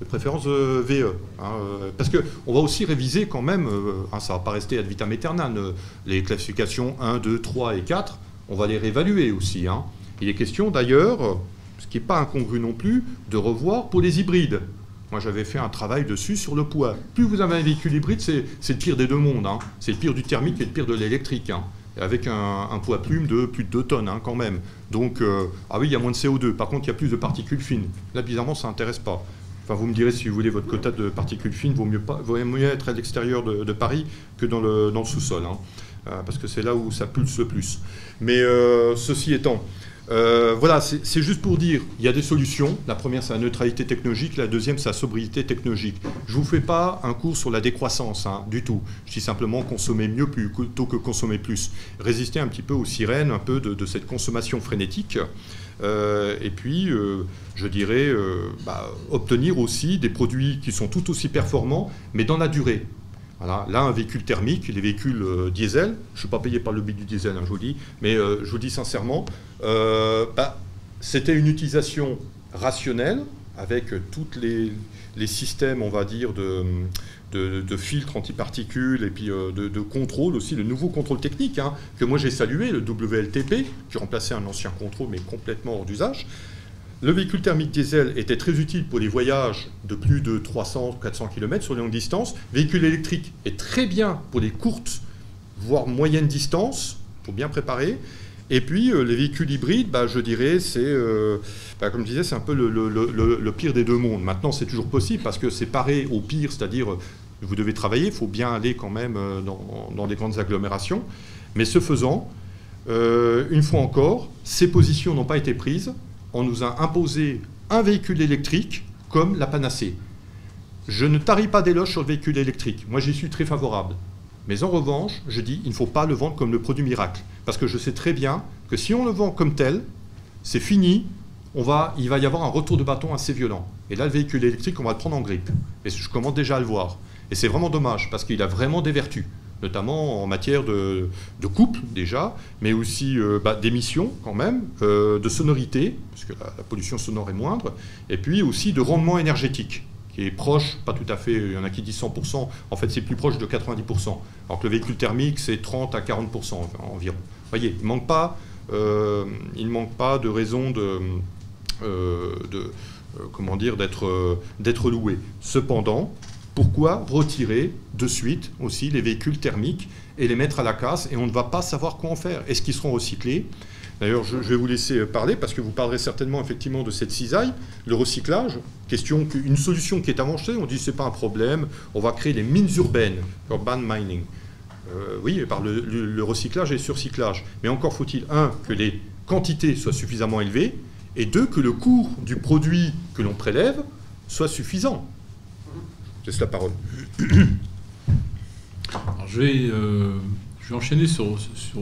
De préférence euh, VE. Hein, euh, parce qu'on va aussi réviser quand même, euh, hein, ça ne va pas rester ad vitam aeternam, les classifications 1, 2, 3 et 4, on va les réévaluer aussi. Hein. Il est question d'ailleurs, ce qui n'est pas incongru non plus, de revoir pour les hybrides. Moi, j'avais fait un travail dessus sur le poids. Plus vous avez un véhicule hybride, c'est le pire des deux mondes. Hein. C'est le pire du thermique et le pire de l'électrique. Hein. Avec un, poids plume de plus de 2 tonnes hein, quand même. Donc, euh, ah oui, il y a moins de CO2. Par contre, il y a plus de particules fines. Là, bizarrement, ça n'intéresse pas. Enfin, vous me direz si vous voulez votre quota de particules fines, vaut mieux, vaut mieux être à l'extérieur de, Paris que dans le, dans le sous-sol. Euh, parce que c'est là où ça pulse le plus. Mais euh, ceci étant, euh, voilà, c'est juste pour dire, il y a des solutions. La première, c'est la neutralité technologique. La deuxième, c'est la sobriété technologique. Je ne vous fais pas un cours sur la décroissance, hein, du tout. Je dis simplement consommer mieux plutôt que consommer plus. Résister un petit peu aux sirènes, un peu de, cette consommation frénétique. Euh, et puis, euh, je dirais, bah, obtenir aussi des produits qui sont tout aussi performants, mais dans la durée. Là, un véhicule thermique, les véhicules diesel, je ne suis pas payé par le but du diesel, hein, je vous dis, mais je vous dis sincèrement, bah, c'était une utilisation rationnelle avec tous les, systèmes, on va dire, de, filtres antiparticules et puis de, contrôle aussi, le nouveau contrôle technique hein, que moi j'ai salué, le WLTP, qui remplaçait un ancien contrôle mais complètement hors d'usage. Le véhicule thermique diesel était très utile pour les voyages de plus de 300-400 km sur les longues distances. Le véhicule électrique est très bien pour les courtes, voire moyennes distances, pour bien préparer. Et puis euh, les véhicules hybrides, bah, je dirais, c'est, euh, bah, comme je disais, c'est un peu le, pire des deux mondes. Maintenant, c'est toujours possible parce que c'est pareil au pire, c'est-à-dire vous devez travailler, il faut bien aller quand même euh, dans, dans des grandes agglomérations. Mais ce faisant, une fois encore, ces positions n'ont pas été prises on nous a imposé un véhicule électrique comme la panacée. Je ne tarie pas d'éloge sur le véhicule électrique. Moi, j'y suis très favorable. Mais en revanche, je dis, il ne faut pas le vendre comme le produit miracle. Parce que je sais très bien que si on le vend comme tel, c'est fini, on va, il va y avoir un retour de bâton assez violent. Et là, le véhicule électrique, on va le prendre en grippe. Et je commence déjà à le voir. Et c'est vraiment dommage, parce qu'il a vraiment des vertus notamment en matière de, couple déjà, mais aussi euh, bah, d'émissions quand même, euh, de sonorité, parce que la, pollution sonore est moindre, et puis aussi de rendement énergétique qui est proche, pas tout à fait, il y en a qui disent 100%, en fait c'est plus proche de 90%, alors que le véhicule thermique c'est 30 à 40% environ. Vous voyez, il ne manque pas, euh, manque pas de raison de, de comment dire, d'être loué. Cependant, pourquoi retirer de suite aussi les véhicules thermiques et les mettre à la casse et on ne va pas savoir quoi en faire? Est-ce qu'ils seront recyclés? D'ailleurs, je, vais vous laisser parler parce que vous parlerez certainement effectivement de cette cisaille, le recyclage. Question une solution qui est avancée, on dit c'est pas un problème, on va créer des mines urbaines, urban mining. Euh, oui, par le, recyclage et le surcyclage. Mais encore faut-il, un, que les quantités soient suffisamment élevées, et deux, que le cours du produit que l'on prélève soit suffisant laisse la parole. je, vais, euh, je vais enchaîner sur,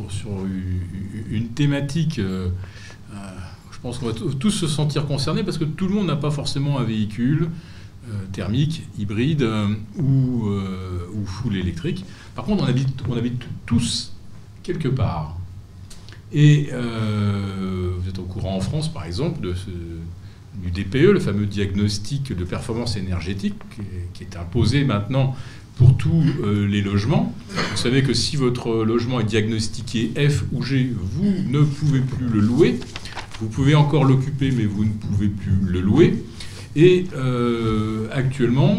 sur, une thématique. Euh, euh, je pense qu'on va tous se sentir concernés parce que tout le monde n'a pas forcément un véhicule thermique, hybride ou, ou full électrique. Par contre, on habite, on habite tous quelque part. Et vous êtes au courant en France, par exemple, de du DPE, le fameux diagnostic de performance énergétique, qui est imposé maintenant pour tous euh, les logements. Vous savez que si votre logement est diagnostiqué F ou G, vous ne pouvez plus le louer. Vous pouvez encore l'occuper, mais vous ne pouvez plus le louer. Et euh, actuellement,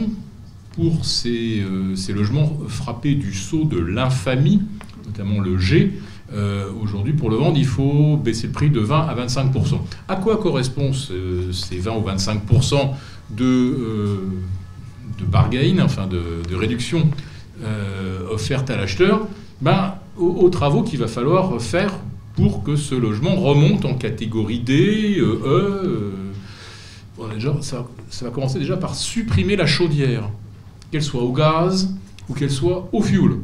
pour ces, euh, ces, logements frappés du sceau de l'infamie, notamment le G, euh, aujourd'hui, pour le vendre, il faut baisser le prix de 20 à 25% À quoi correspond ces 20 ou 25% de, euh, de bargain, enfin de, réduction offerte à l'acheteur, ben, aux, travaux qu'il va falloir faire pour que ce logement remonte en catégorie D, E. déjà, ça, va commencer déjà par supprimer la chaudière, qu'elle soit au gaz ou qu'elle soit au fioul.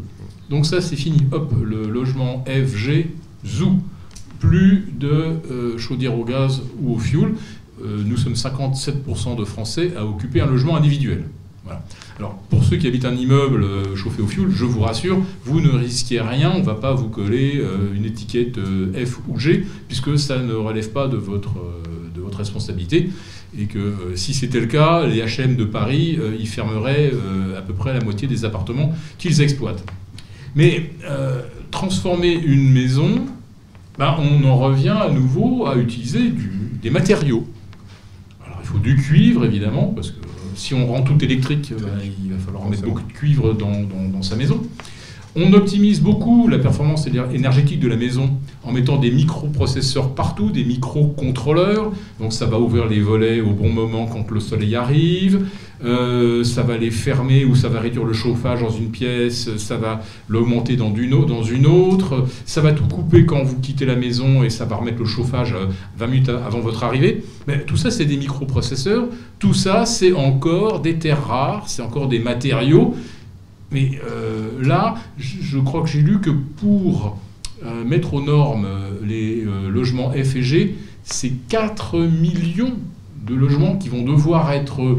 Donc ça, c'est fini. Hop, le logement FG, ZOO. Plus de euh, chaudière au gaz ou au fioul. Euh, nous sommes 57% de Français à occuper un logement individuel. Alors, pour ceux qui habitent un immeuble euh, chauffé au fioul, je vous rassure, vous ne risquez rien, on ne va pas vous coller une étiquette F ou G, puisque ça ne relève pas de votre, responsabilité. Et que si c'était le cas, les HM de Paris, ils fermeraient à peu près la moitié des appartements qu'ils exploitent. Mais euh, transformer une maison, ben, on en revient à nouveau à utiliser des matériaux. Alors il faut du cuivre, évidemment, parce que si on rend tout électrique, ben, il va falloir mettre beaucoup de cuivre dans sa maison. On optimise beaucoup la performance énergétique de la maison en mettant des microprocesseurs partout, des microcontrôleurs. Donc ça va ouvrir les volets au bon moment quand le soleil arrive. Euh, ça va les fermer ou ça va réduire le chauffage dans une pièce. Ça va l'augmenter dans, dans une autre. Ça va tout couper quand vous quittez la maison et ça va remettre le chauffage 20 euh, minutes avant votre arrivée. Mais tout ça, c'est des microprocesseurs. Tout ça, c'est encore des terres rares, c'est encore des matériaux mais euh, là, je crois que j'ai lu que pour mettre aux normes les logements F et G, c'est 4 millions de logements qui vont devoir être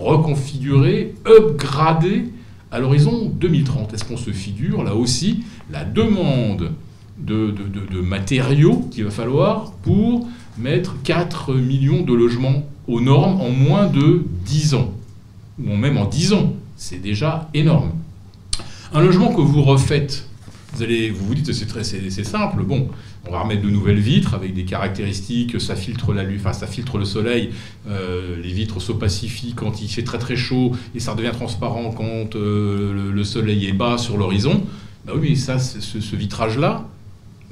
reconfigurés, upgradés à l'horizon 2030. Est-ce qu'on se figure là aussi la demande de, de matériaux qu'il va falloir pour mettre 4 millions de logements aux normes en moins de 10 ans, ou même en 10 ans C'est déjà énorme. Un logement que vous refaites, vous allez, vous, vous dites c'est, simple. Bon, on va remettre de nouvelles vitres avec des caractéristiques, ça filtre la enfin ça filtre le soleil. Euh, les vitres s'opacifient quand il fait très très chaud et ça redevient transparent quand euh, le, soleil est bas sur l'horizon. Bah oui, ça, ce, vitrage-là,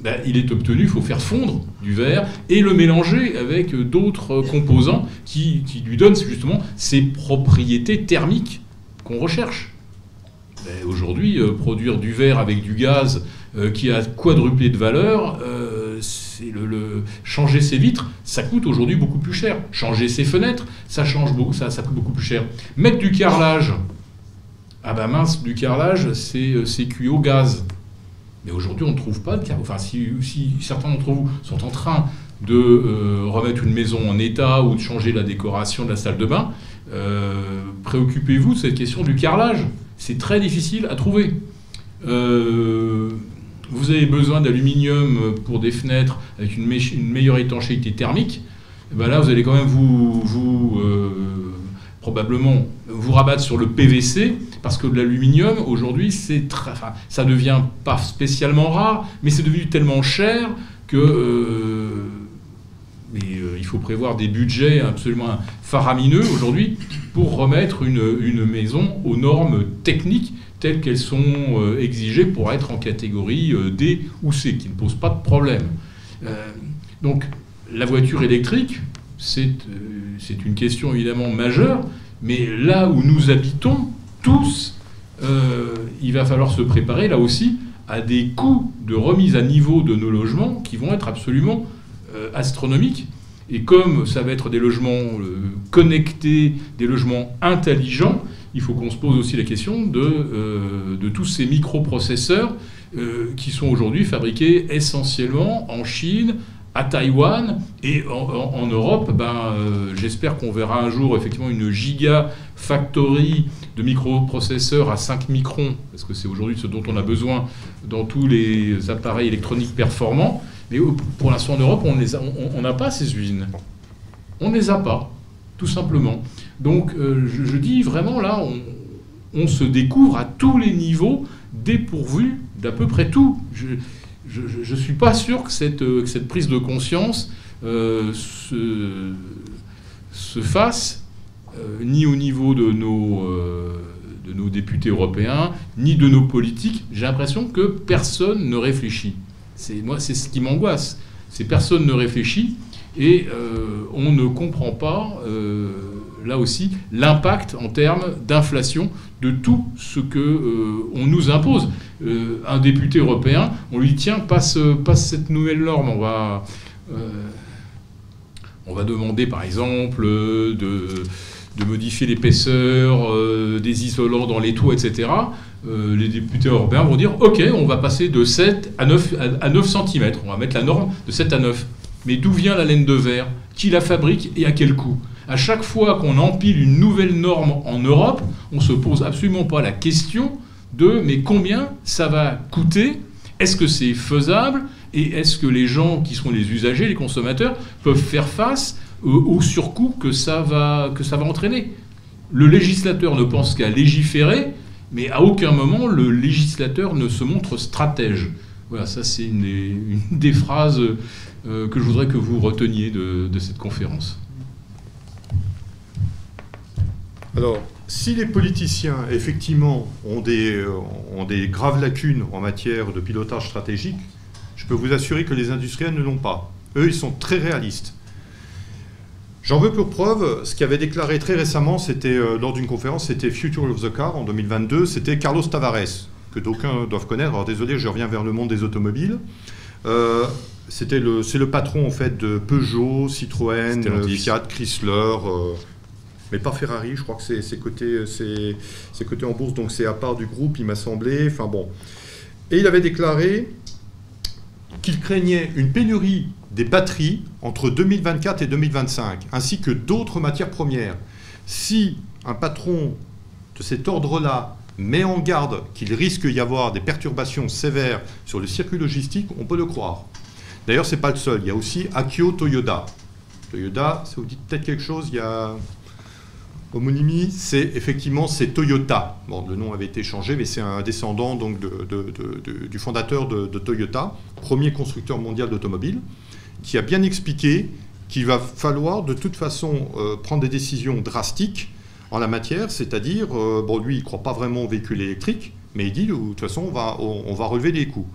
bah, il est obtenu, il faut faire fondre du verre et le mélanger avec d'autres composants qui, lui donnent justement ces propriétés thermiques qu'on recherche. Ben, aujourd'hui, euh, produire du verre avec du gaz qui a quadruplé de valeur, euh, changer ses vitres, ça coûte aujourd'hui beaucoup plus cher. Changer ses fenêtres, ça, change beaucoup, ça, coûte beaucoup plus cher. Mettre du carrelage, ah ben mince, du carrelage, c'est cuit au gaz. Mais aujourd'hui, on ne trouve pas de carrelage. Enfin, si, certains d'entre vous sont en train de remettre une maison en état ou de changer la décoration de la salle de bain, préoccupez-vous de cette question du carrelage c'est très difficile à trouver. Euh, vous avez besoin d'aluminium pour des fenêtres avec une, meilleure étanchéité thermique. Et ben là, vous allez quand même vous, euh, probablement vous rabattre sur le PVC parce que l'aluminium aujourd'hui, c'est enfin, ça devient pas spécialement rare, mais c'est devenu tellement cher que euh, mais il faut prévoir des budgets absolument faramineux aujourd'hui pour remettre une, maison aux normes techniques telles qu'elles sont euh, exigées pour être en catégorie euh, D ou C, qui ne posent pas de problème. Euh, donc la voiture électrique, c'est une question évidemment majeure, mais là où nous habitons, tous, il va falloir se préparer là aussi à des coûts de remise à niveau de nos logements qui vont être absolument astronomiques. Et comme ça va être des logements euh, connectés, des logements intelligents, il faut qu'on se pose aussi la question de, euh, de tous ces microprocesseurs euh, qui sont aujourd'hui fabriqués essentiellement en Chine, à Taïwan et en, Europe. Ben, J'espère qu'on verra un jour effectivement une gigafactory de microprocesseurs à 5 microns, parce que c'est aujourd'hui ce dont on a besoin dans tous les appareils électroniques performants. Mais pour l'instant en Europe, on n'a pas ces usines. On ne les a pas, tout simplement. Donc euh, je, dis vraiment là, on, se découvre à tous les niveaux, dépourvu d'à peu près tout. Je ne suis pas sûr que cette, cette prise de conscience euh, se, se, fasse euh, ni au niveau de nos, de nos députés européens, ni de nos politiques. J'ai l'impression que personne ne réfléchit. C'est moi, c'est ce qui m'angoisse. C'est personne ne réfléchit et euh, on ne comprend pas euh, là aussi, l'impact en termes d'inflation de tout ce que euh, on nous impose. un député européen, on lui dit tiens, passe, cette nouvelle norme, on va, on va demander par exemple de, de modifier l'épaisseur des isolants dans les toits, etc. les députés européens vont dire ok, on va passer de 7 à 9, à 9 cm, on va mettre la norme de 7 à 9. Mais d'où vient la laine de verre? Qui la fabrique et à quel coût? À chaque fois qu'on empile une nouvelle norme en Europe, on se pose absolument pas la question de mais combien ça va coûter? Est-ce que c'est faisable? Et est-ce que les gens qui sont les usagers, les consommateurs, peuvent faire face au surcoût que ça va, que ça va entraîner? Le législateur ne pense qu'à légiférer, mais à aucun moment le législateur ne se montre stratège. Voilà, ça c'est une, des phrases euh, que je voudrais que vous reteniez de, cette conférence. Alors, si les politiciens, effectivement, ont des, euh, ont des graves lacunes en matière de pilotage stratégique, je peux vous assurer que les industriels ne l'ont pas. Eux, ils sont très réalistes. J'en veux pour preuve, ce qui avait déclaré très récemment, c'était euh, lors d'une conférence, c'était Future of the Car en 2022, c'était Carlos Tavares, que d'aucuns doivent connaître. Alors désolé, je reviens vers le monde des automobiles. Euh, c'était le, c'est le patron en fait de Peugeot, Citroën, Fiat, Chrysler, euh, mais pas Ferrari. Je crois que c'est, c'est côté en bourse, donc c'est à part du groupe, il m'a semblé. Enfin bon. Et il avait déclaré qu'il craignait une pénurie des batteries entre 2024 et 2025, ainsi que d'autres matières premières. Si un patron de cet ordre-là met en garde qu'il risque d'y avoir des perturbations sévères sur le circuit logistique, on peut le croire. D'ailleurs, ce n'est pas le seul. Il y a aussi Akio Toyoda. Toyoda, ça vous dit peut-être quelque chose? Il y a homonymie, c'est effectivement c'est Toyota. Bon, le nom avait été changé, mais c'est un descendant donc du fondateur de, Toyota, premier constructeur mondial d'automobiles, qui a bien expliqué qu'il va falloir de toute façon euh, prendre des décisions drastiques en la matière, c'est-à-dire, euh, bon, lui, il ne croit pas vraiment aux véhicules électriques, mais il dit, de toute façon, on va, on, va relever les coûts.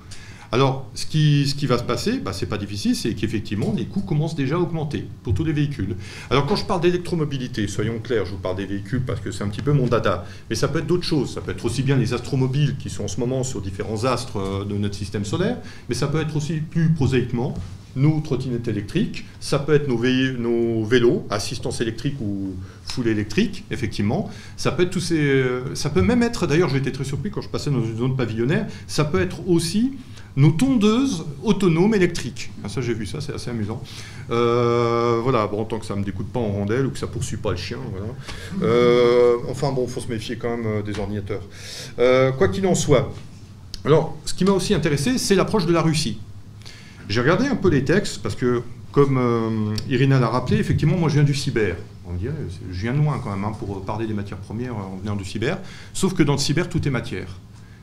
Alors, ce qui, va se passer, bah, ce n'est pas difficile, c'est qu'effectivement, les coûts commencent déjà à augmenter pour tous les véhicules. Alors, quand je parle d'électromobilité, soyons clairs, je vous parle des véhicules parce que c'est un petit peu mon dada, mais ça peut être d'autres choses. Ça peut être aussi bien les astromobiles qui sont en ce moment sur différents astres euh, de notre système solaire, mais ça peut être aussi plus prosaïquement nos trottinettes électriques, ça peut être nos, vélos, assistance électrique ou full électrique, effectivement. Ça peut être tous ces, euh, ça peut même être, d'ailleurs, j'ai été très surpris quand je passais dans une zone pavillonnaire, ça peut être aussi nos tondeuses autonomes électriques. Ah, ça, j'ai vu ça, c'est assez amusant. Euh, voilà, bon, tant que ça ne me découte pas en rondelle ou que ça ne poursuit pas le chien. Voilà. Euh, enfin, bon, il faut se méfier quand même des ordinateurs. quoi qu'il en soit. Alors, ce qui m'a aussi intéressé, c'est l'approche de la Russie. J'ai regardé un peu les textes parce que, comme euh, Irina l'a rappelé, effectivement, moi je viens du cyber. On dirait, je viens de loin quand même hein, pour parler des matières premières en venant du cyber. Sauf que dans le cyber, tout est matière.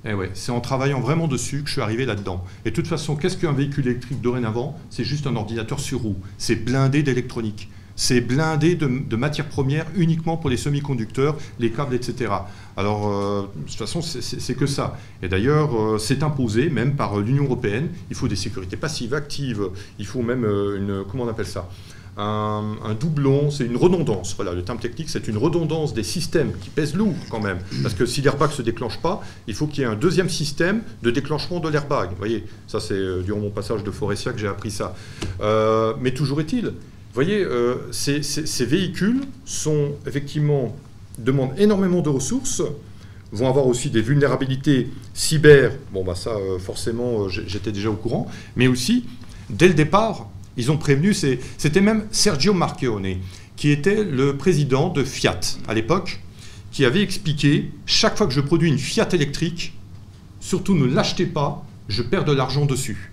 Eh ouais, c'est en travaillant vraiment dessus que je suis arrivé là-dedans. Et de toute façon, qu'est-ce qu'un véhicule électrique dorénavant? C'est juste un ordinateur sur roue. C'est blindé d'électronique c'est blindé de, matières premières uniquement pour les semi-conducteurs, les câbles, etc. Alors, euh, de toute façon, c'est que ça. Et d'ailleurs, euh, c'est imposé même par euh, l'Union européenne. Il faut des sécurités passives, actives. Il faut même une, comment on appelle ça? Un, doublon, c'est une redondance. Voilà, le terme technique, c'est une redondance des systèmes qui pèsent lourd quand même. Parce que si l'airbag se déclenche pas, il faut qu'il y ait un deuxième système de déclenchement de l'airbag. Vous voyez, ça c'est durant mon passage de Forestia que j'ai appris ça. mais toujours est-il vous voyez, euh, ces, véhicules sont effectivement demandent énormément de ressources, vont avoir aussi des vulnérabilités cyber. Bon, bah ça, euh, forcément, euh, j'étais déjà au courant. Mais aussi, dès le départ, ils ont prévenu. C'était même Sergio Marchionne, qui était le président de Fiat à l'époque, qui avait expliqué chaque fois que je produis une Fiat électrique, surtout ne l'achetez pas, je perds de l'argent dessus.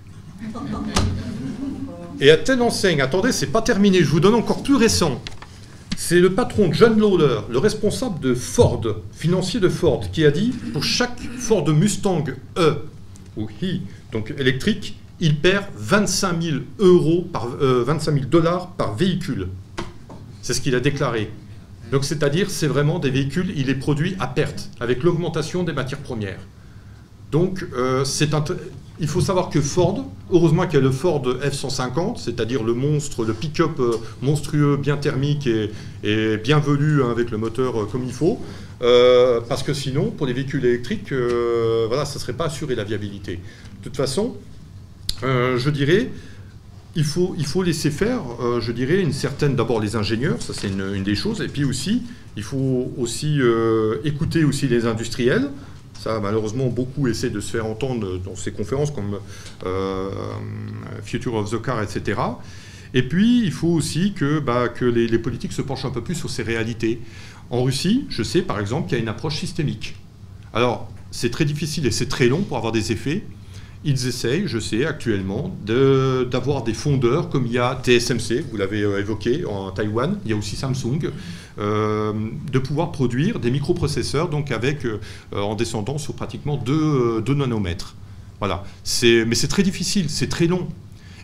Et à telle enseigne, attendez, c'est pas terminé, je vous donne encore plus récent. C'est le patron John Lawler, le responsable de Ford, financier de Ford, qui a dit pour chaque Ford Mustang E ou I, donc électrique, il perd 25 000 euros par 25 euh, dollars par véhicule. C'est ce qu'il a déclaré. Donc c'est-à-dire, c'est vraiment des véhicules, il est produit à perte avec l'augmentation des matières premières. Donc euh, il faut savoir que Ford, heureusement qu'il y a le Ford F-150, c'est-à-dire le monstre, le pick-up euh, monstrueux, bien thermique et, bien velu hein, avec le moteur comme il faut, parce que sinon, pour les véhicules électriques, voilà, ça ne serait pas assuré la viabilité. De toute façon, je dirais, il faut, laisser faire, je dirais, une certaine, d'abord les ingénieurs, ça c'est une, des choses, et puis aussi, il faut aussi écouter aussi les industriels, ça, malheureusement, beaucoup essaient de se faire entendre dans ces conférences comme euh, Future of the Car, etc. Et puis, il faut aussi que, bah, que les, politiques se penchent un peu plus sur ces réalités. En Russie, je sais par exemple qu'il y a une approche systémique. Alors, c'est très difficile et c'est très long pour avoir des effets. Ils essayent, je sais, actuellement, d'avoir des fondeurs comme il y a TSMC, vous l'avez euh, évoqué, en Taïwan, il y a aussi Samsung, euh, de pouvoir produire des microprocesseurs donc avec, euh, en descendant sur pratiquement 2, nanomètres. Voilà. Mais c'est très difficile, c'est très long.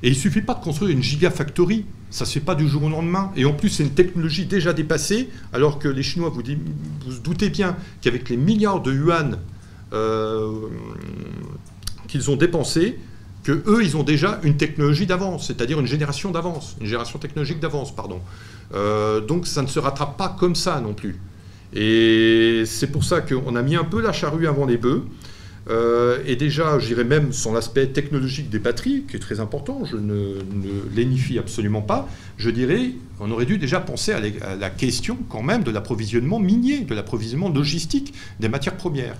Et il ne suffit pas de construire une gigafactory, ça ne se fait pas du jour au lendemain. Et en plus, c'est une technologie déjà dépassée, alors que les Chinois, vous, vous doutez bien qu'avec les milliards de yuan qu'ils ont dépensés, que eux, ils ont déjà une technologie d'avance, c'est-à-dire une génération d'avance, une génération technologique d'avance, pardon. Euh, donc ça ne se rattrape pas comme ça non plus. Et c'est pour ça qu'on a mis un peu la charrue avant les bœufs. Euh, et déjà, je dirais même sur l'aspect technologique des batteries, qui est très important, je ne, ne lénifie absolument pas, je dirais, on aurait dû déjà penser à, à la question quand même de l'approvisionnement minier, de l'approvisionnement logistique des matières premières.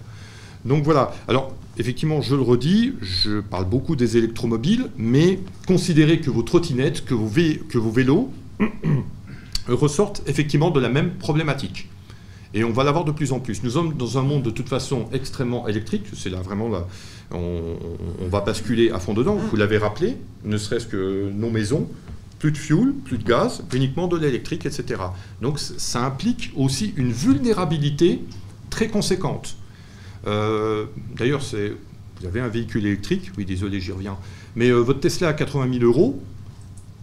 Donc voilà. Alors, effectivement, je le redis, je parle beaucoup des électromobiles, mais considérez que vos trottinettes, que vos, que vos vélos ressortent effectivement de la même problématique. Et on va l'avoir de plus en plus. Nous sommes dans un monde de toute façon extrêmement électrique. C'est là vraiment là, on, va basculer à fond dedans. Vous l'avez rappelé, ne serait-ce que nos maisons, plus de fuel, plus de gaz, uniquement de l'électrique, etc. Donc ça implique aussi une vulnérabilité très conséquente. Euh, d'ailleurs, vous avez un véhicule électrique, oui, désolé, j'y reviens, mais euh, votre Tesla à 80 000 euros,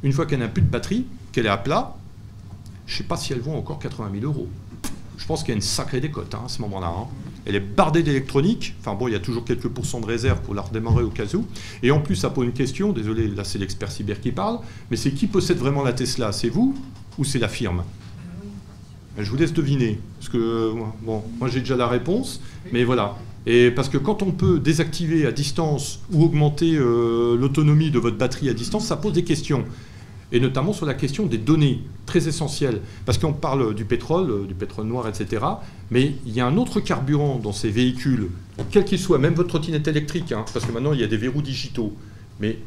une fois qu'elle n'a plus de batterie, qu'elle est à plat, je ne sais pas si elle vaut encore 80 000 euros. Je pense qu'il y a une sacrée décote hein, à ce moment-là. Hein. Elle est bardée d'électronique. Enfin bon, il y a toujours quelques pourcents de réserve pour la redémarrer au cas où. Et en plus, ça pose une question. Désolé, là c'est l'expert cyber qui parle. Mais c'est qui possède vraiment la Tesla? C'est vous ou c'est la firme? Je vous laisse deviner, parce que bon, moi j'ai déjà la réponse, mais voilà. Et parce que quand on peut désactiver à distance ou augmenter euh, l'autonomie de votre batterie à distance, ça pose des questions. Et notamment sur la question des données, très essentielles. Parce qu'on parle du pétrole, euh, du pétrole noir, etc. Mais il y a un autre carburant dans ces véhicules, quel qu'il soit, même votre trottinette électrique, hein, parce que maintenant il y a des verrous digitaux. Mais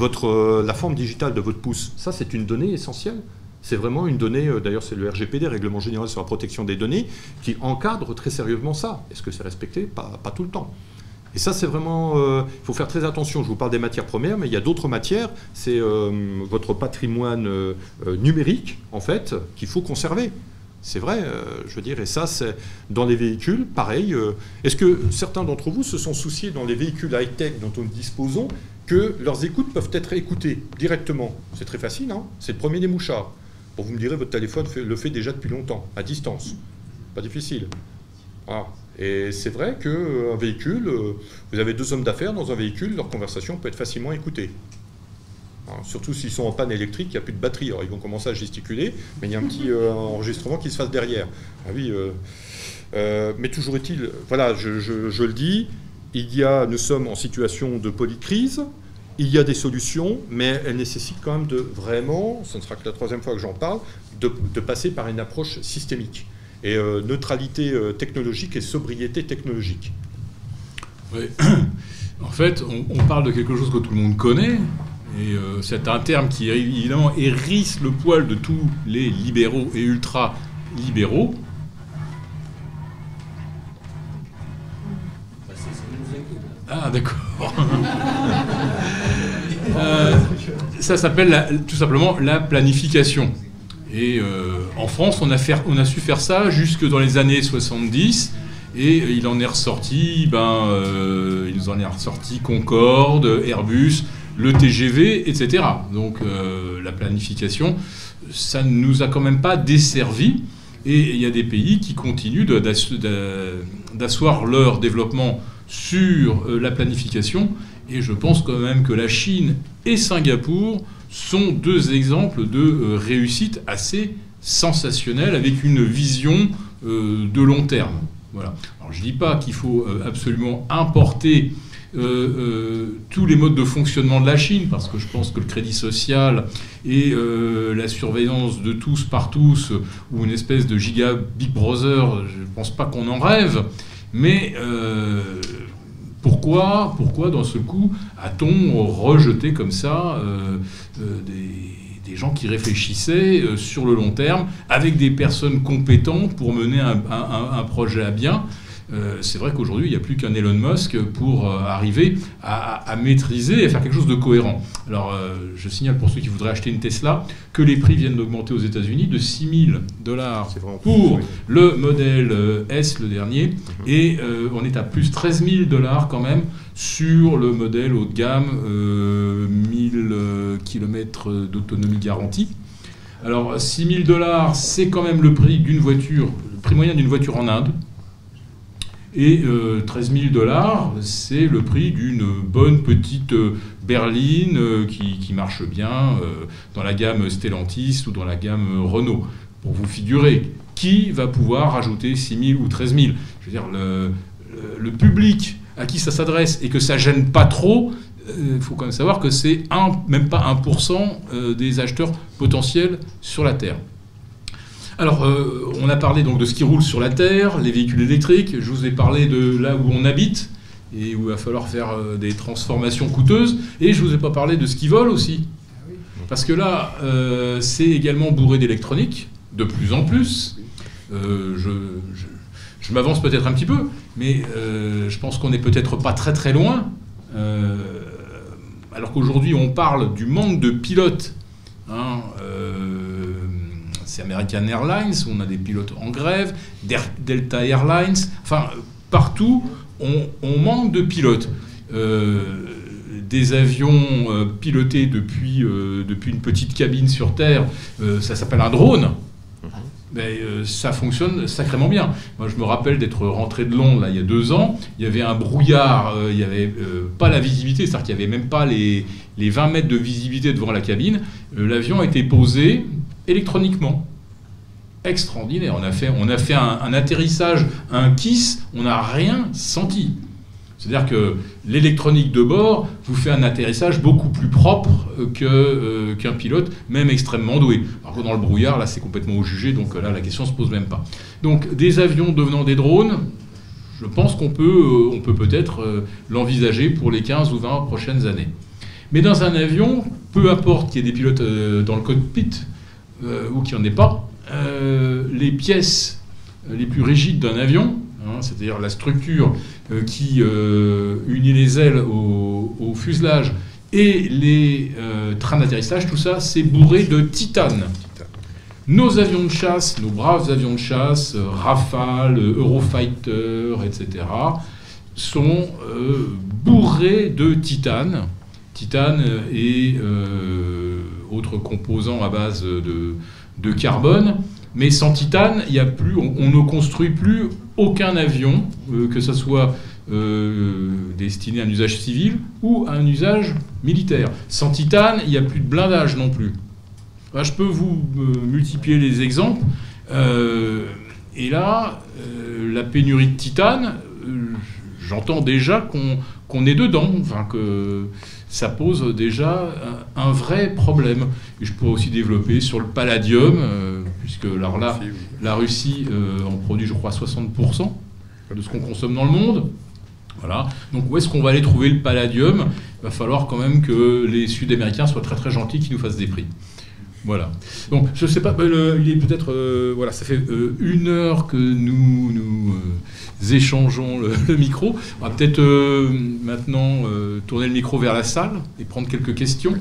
euh, la forme digitale de votre pouce, ça c'est une donnée essentielle c'est vraiment une donnée, euh, d'ailleurs c'est le RGPD, Règlement Général sur la Protection des Données, qui encadre très sérieusement ça. Est-ce que c'est respecté? Pas, tout le temps. Et ça, c'est vraiment. Il euh, faut faire très attention. Je vous parle des matières premières, mais il y a d'autres matières. C'est euh, votre patrimoine numérique, en fait, qu'il faut conserver. C'est vrai, je veux dire. Et ça, c'est dans les véhicules, pareil. Est-ce que certains d'entre vous se sont souciés dans les véhicules high-tech dont nous disposons que leurs écoutes peuvent être écoutées directement? C'est très facile, hein C'est le premier des mouchards. Vous me direz, votre téléphone le fait déjà depuis longtemps, à distance. Pas difficile. Et c'est vrai qu'un euh, véhicule, euh, vous avez deux hommes d'affaires dans un véhicule, leur conversation peut être facilement écoutée. surtout s'ils sont en panne électrique, il n'y a plus de batterie. Alors ils vont commencer à gesticuler, mais il y a un petit euh, enregistrement qui se fasse derrière. Ah oui, mais toujours est-il, voilà, je, je, le dis, il y a, nous sommes en situation de polycrise. Il y a des solutions, mais elles nécessitent quand même de vraiment, ce ne sera que la troisième fois que j'en parle, de, passer par une approche systémique. Et euh, neutralité euh, technologique et sobriété technologique. En fait, on, parle de quelque chose que tout le monde connaît, et euh, c'est un terme qui évidemment hérisse le poil de tous les libéraux et ultra-libéraux. Ah d'accord. Euh, ça s'appelle tout simplement la planification. Et euh, en France, on a, su faire ça jusque dans les années 70. Et il en est ressorti, ben, euh, il en est ressorti Concorde, Airbus, le TGV, etc. Donc la planification, ça ne nous a quand même pas desservi. Et il y a des pays qui continuent d'asseoir leur développement sur la planification Et je pense quand même que la Chine et Singapour sont deux exemples de réussite assez sensationnelle avec une vision de long terme. Voilà. Alors je ne dis pas qu'il faut absolument importer euh, euh, tous les modes de fonctionnement de la Chine, parce que je pense que le crédit social et euh, la surveillance de tous par tous, ou une espèce de giga Big Brother, je ne pense pas qu'on en rêve, mais pourquoi, pourquoi, dans ce coup, a-t-on rejeté comme ça des, gens qui réfléchissaient sur le long terme, avec des personnes compétentes pour mener un projet à bien euh, c'est vrai qu'aujourd'hui, il n'y a plus qu'un Elon Musk pour euh, arriver à, maîtriser et faire quelque chose de cohérent. Alors, euh, je signale pour ceux qui voudraient acheter une Tesla que les prix viennent d'augmenter aux États-Unis de 6 000 dollars pour le modèle S, le dernier, mhm. et on est à plus 13 000 dollars quand même sur le modèle haut de gamme, 1000 km d'autonomie garantie. Alors, 6 000 dollars, c'est quand même le prix d'une voiture, le prix moyen d'une voiture en Inde. Et 13 000 dollars, c'est le prix d'une bonne petite euh, berline euh, qui, marche bien euh, dans la gamme Stellantis ou dans la gamme Renault. Pour vous figurer, qui va pouvoir rajouter 6 000 ou 13 000 Je veux dire, le, public à qui ça s'adresse et que ça gêne pas trop, il faut quand même savoir que c'est même pas 1% des acheteurs potentiels sur la Terre. Alors, euh, on a parlé donc de ce qui roule sur la Terre, les véhicules électriques. Je vous ai parlé de là où on habite et où il va falloir faire euh, des transformations coûteuses. Et je vous ai pas parlé de ce qui vole aussi. Parce que là, euh, c'est également bourré d'électronique, de plus en plus. je, m'avance peut-être un petit peu, mais je pense qu'on n'est peut-être pas très très loin. alors qu'aujourd'hui, on parle du manque de pilotes. Hein, c'est American Airlines, où on a des pilotes en grève, Delta Airlines, enfin, partout, on, manque de pilotes. Euh, des avions euh, pilotés depuis, euh, depuis une petite cabine sur Terre, ça s'appelle un drone. Mais ça fonctionne sacrément bien. Moi, je me rappelle d'être rentré de Londres là, il y a deux ans. Il y avait un brouillard, il n'y avait pas la visibilité, c'est-à-dire qu'il n'y avait même pas les, les 20 mètres de visibilité devant la cabine. L'avion a été posé électroniquement. Extraordinaire. On a fait, on a fait un, atterrissage, un kiss, on n'a rien senti. C'est-à-dire que l'électronique de bord vous fait un atterrissage beaucoup plus propre euh, qu'un pilote, même extrêmement doué. Par contre, dans le brouillard, là, c'est complètement au jugé, donc là, la question ne se pose même pas. Donc, des avions devenant des drones, je pense qu'on peut euh, peut peut-être euh, l'envisager pour les 15 ou 20 prochaines années. Mais dans un avion, peu importe qu'il y ait des pilotes dans le cockpit, euh, ou qu'il n'y en ait pas, euh, les pièces les plus rigides d'un avion, hein, c'est-à-dire la structure euh, qui unit les ailes au, fuselage et les trains d'atterrissage, tout ça, c'est bourré de titane. Nos avions de chasse, nos braves avions de chasse, Rafale, Eurofighter, etc., sont bourrés de titane. Titane et autres composants à base de, carbone. Mais sans titane, y a plus, on, ne construit plus aucun avion, euh, que ce soit euh, destiné à un usage civil ou à un usage militaire. Sans titane, il n'y a plus de blindage non plus. je peux vous euh, multiplier les exemples. et là, la pénurie de titane, j'entends déjà qu'on est dedans, enfin que ça pose déjà un, vrai problème. Et je pourrais aussi développer sur le palladium, euh, puisque alors là, la Russie euh, en produit, je crois, 60% de ce qu'on consomme dans le monde. Voilà. Donc où est-ce qu'on va aller trouver le palladium? Il va falloir quand même que les Sud-Américains soient très très gentils, qu'ils nous fassent des prix. Voilà. Donc, je sais pas, il est peut-être. Euh, voilà, ça fait euh, une heure que nous, nous euh, échangeons le, micro. On va peut-être maintenant tourner le micro vers la salle et prendre quelques questions.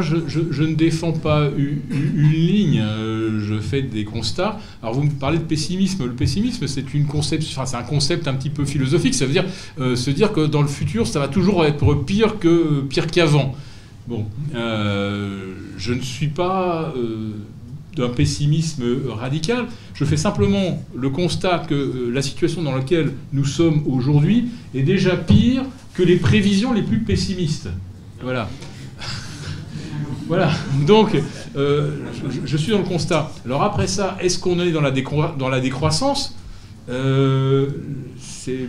Je, ne défends pas une, ligne, je fais des constats. Alors vous me parlez de pessimisme. Le pessimisme, c'est une concept, c'est un concept un petit peu philosophique. Ça veut dire se dire que dans le futur, ça va toujours être pire pire qu'avant. Bon, euh, je ne suis pas euh, d'un pessimisme radical. Je fais simplement le constat que euh, la situation dans laquelle nous sommes aujourd'hui est déjà pire que les prévisions les plus pessimistes. Voilà. voilà. Donc, euh, je, suis dans le constat. Alors après ça, est-ce qu'on est dans la, dans la décroissance? Euh, c'est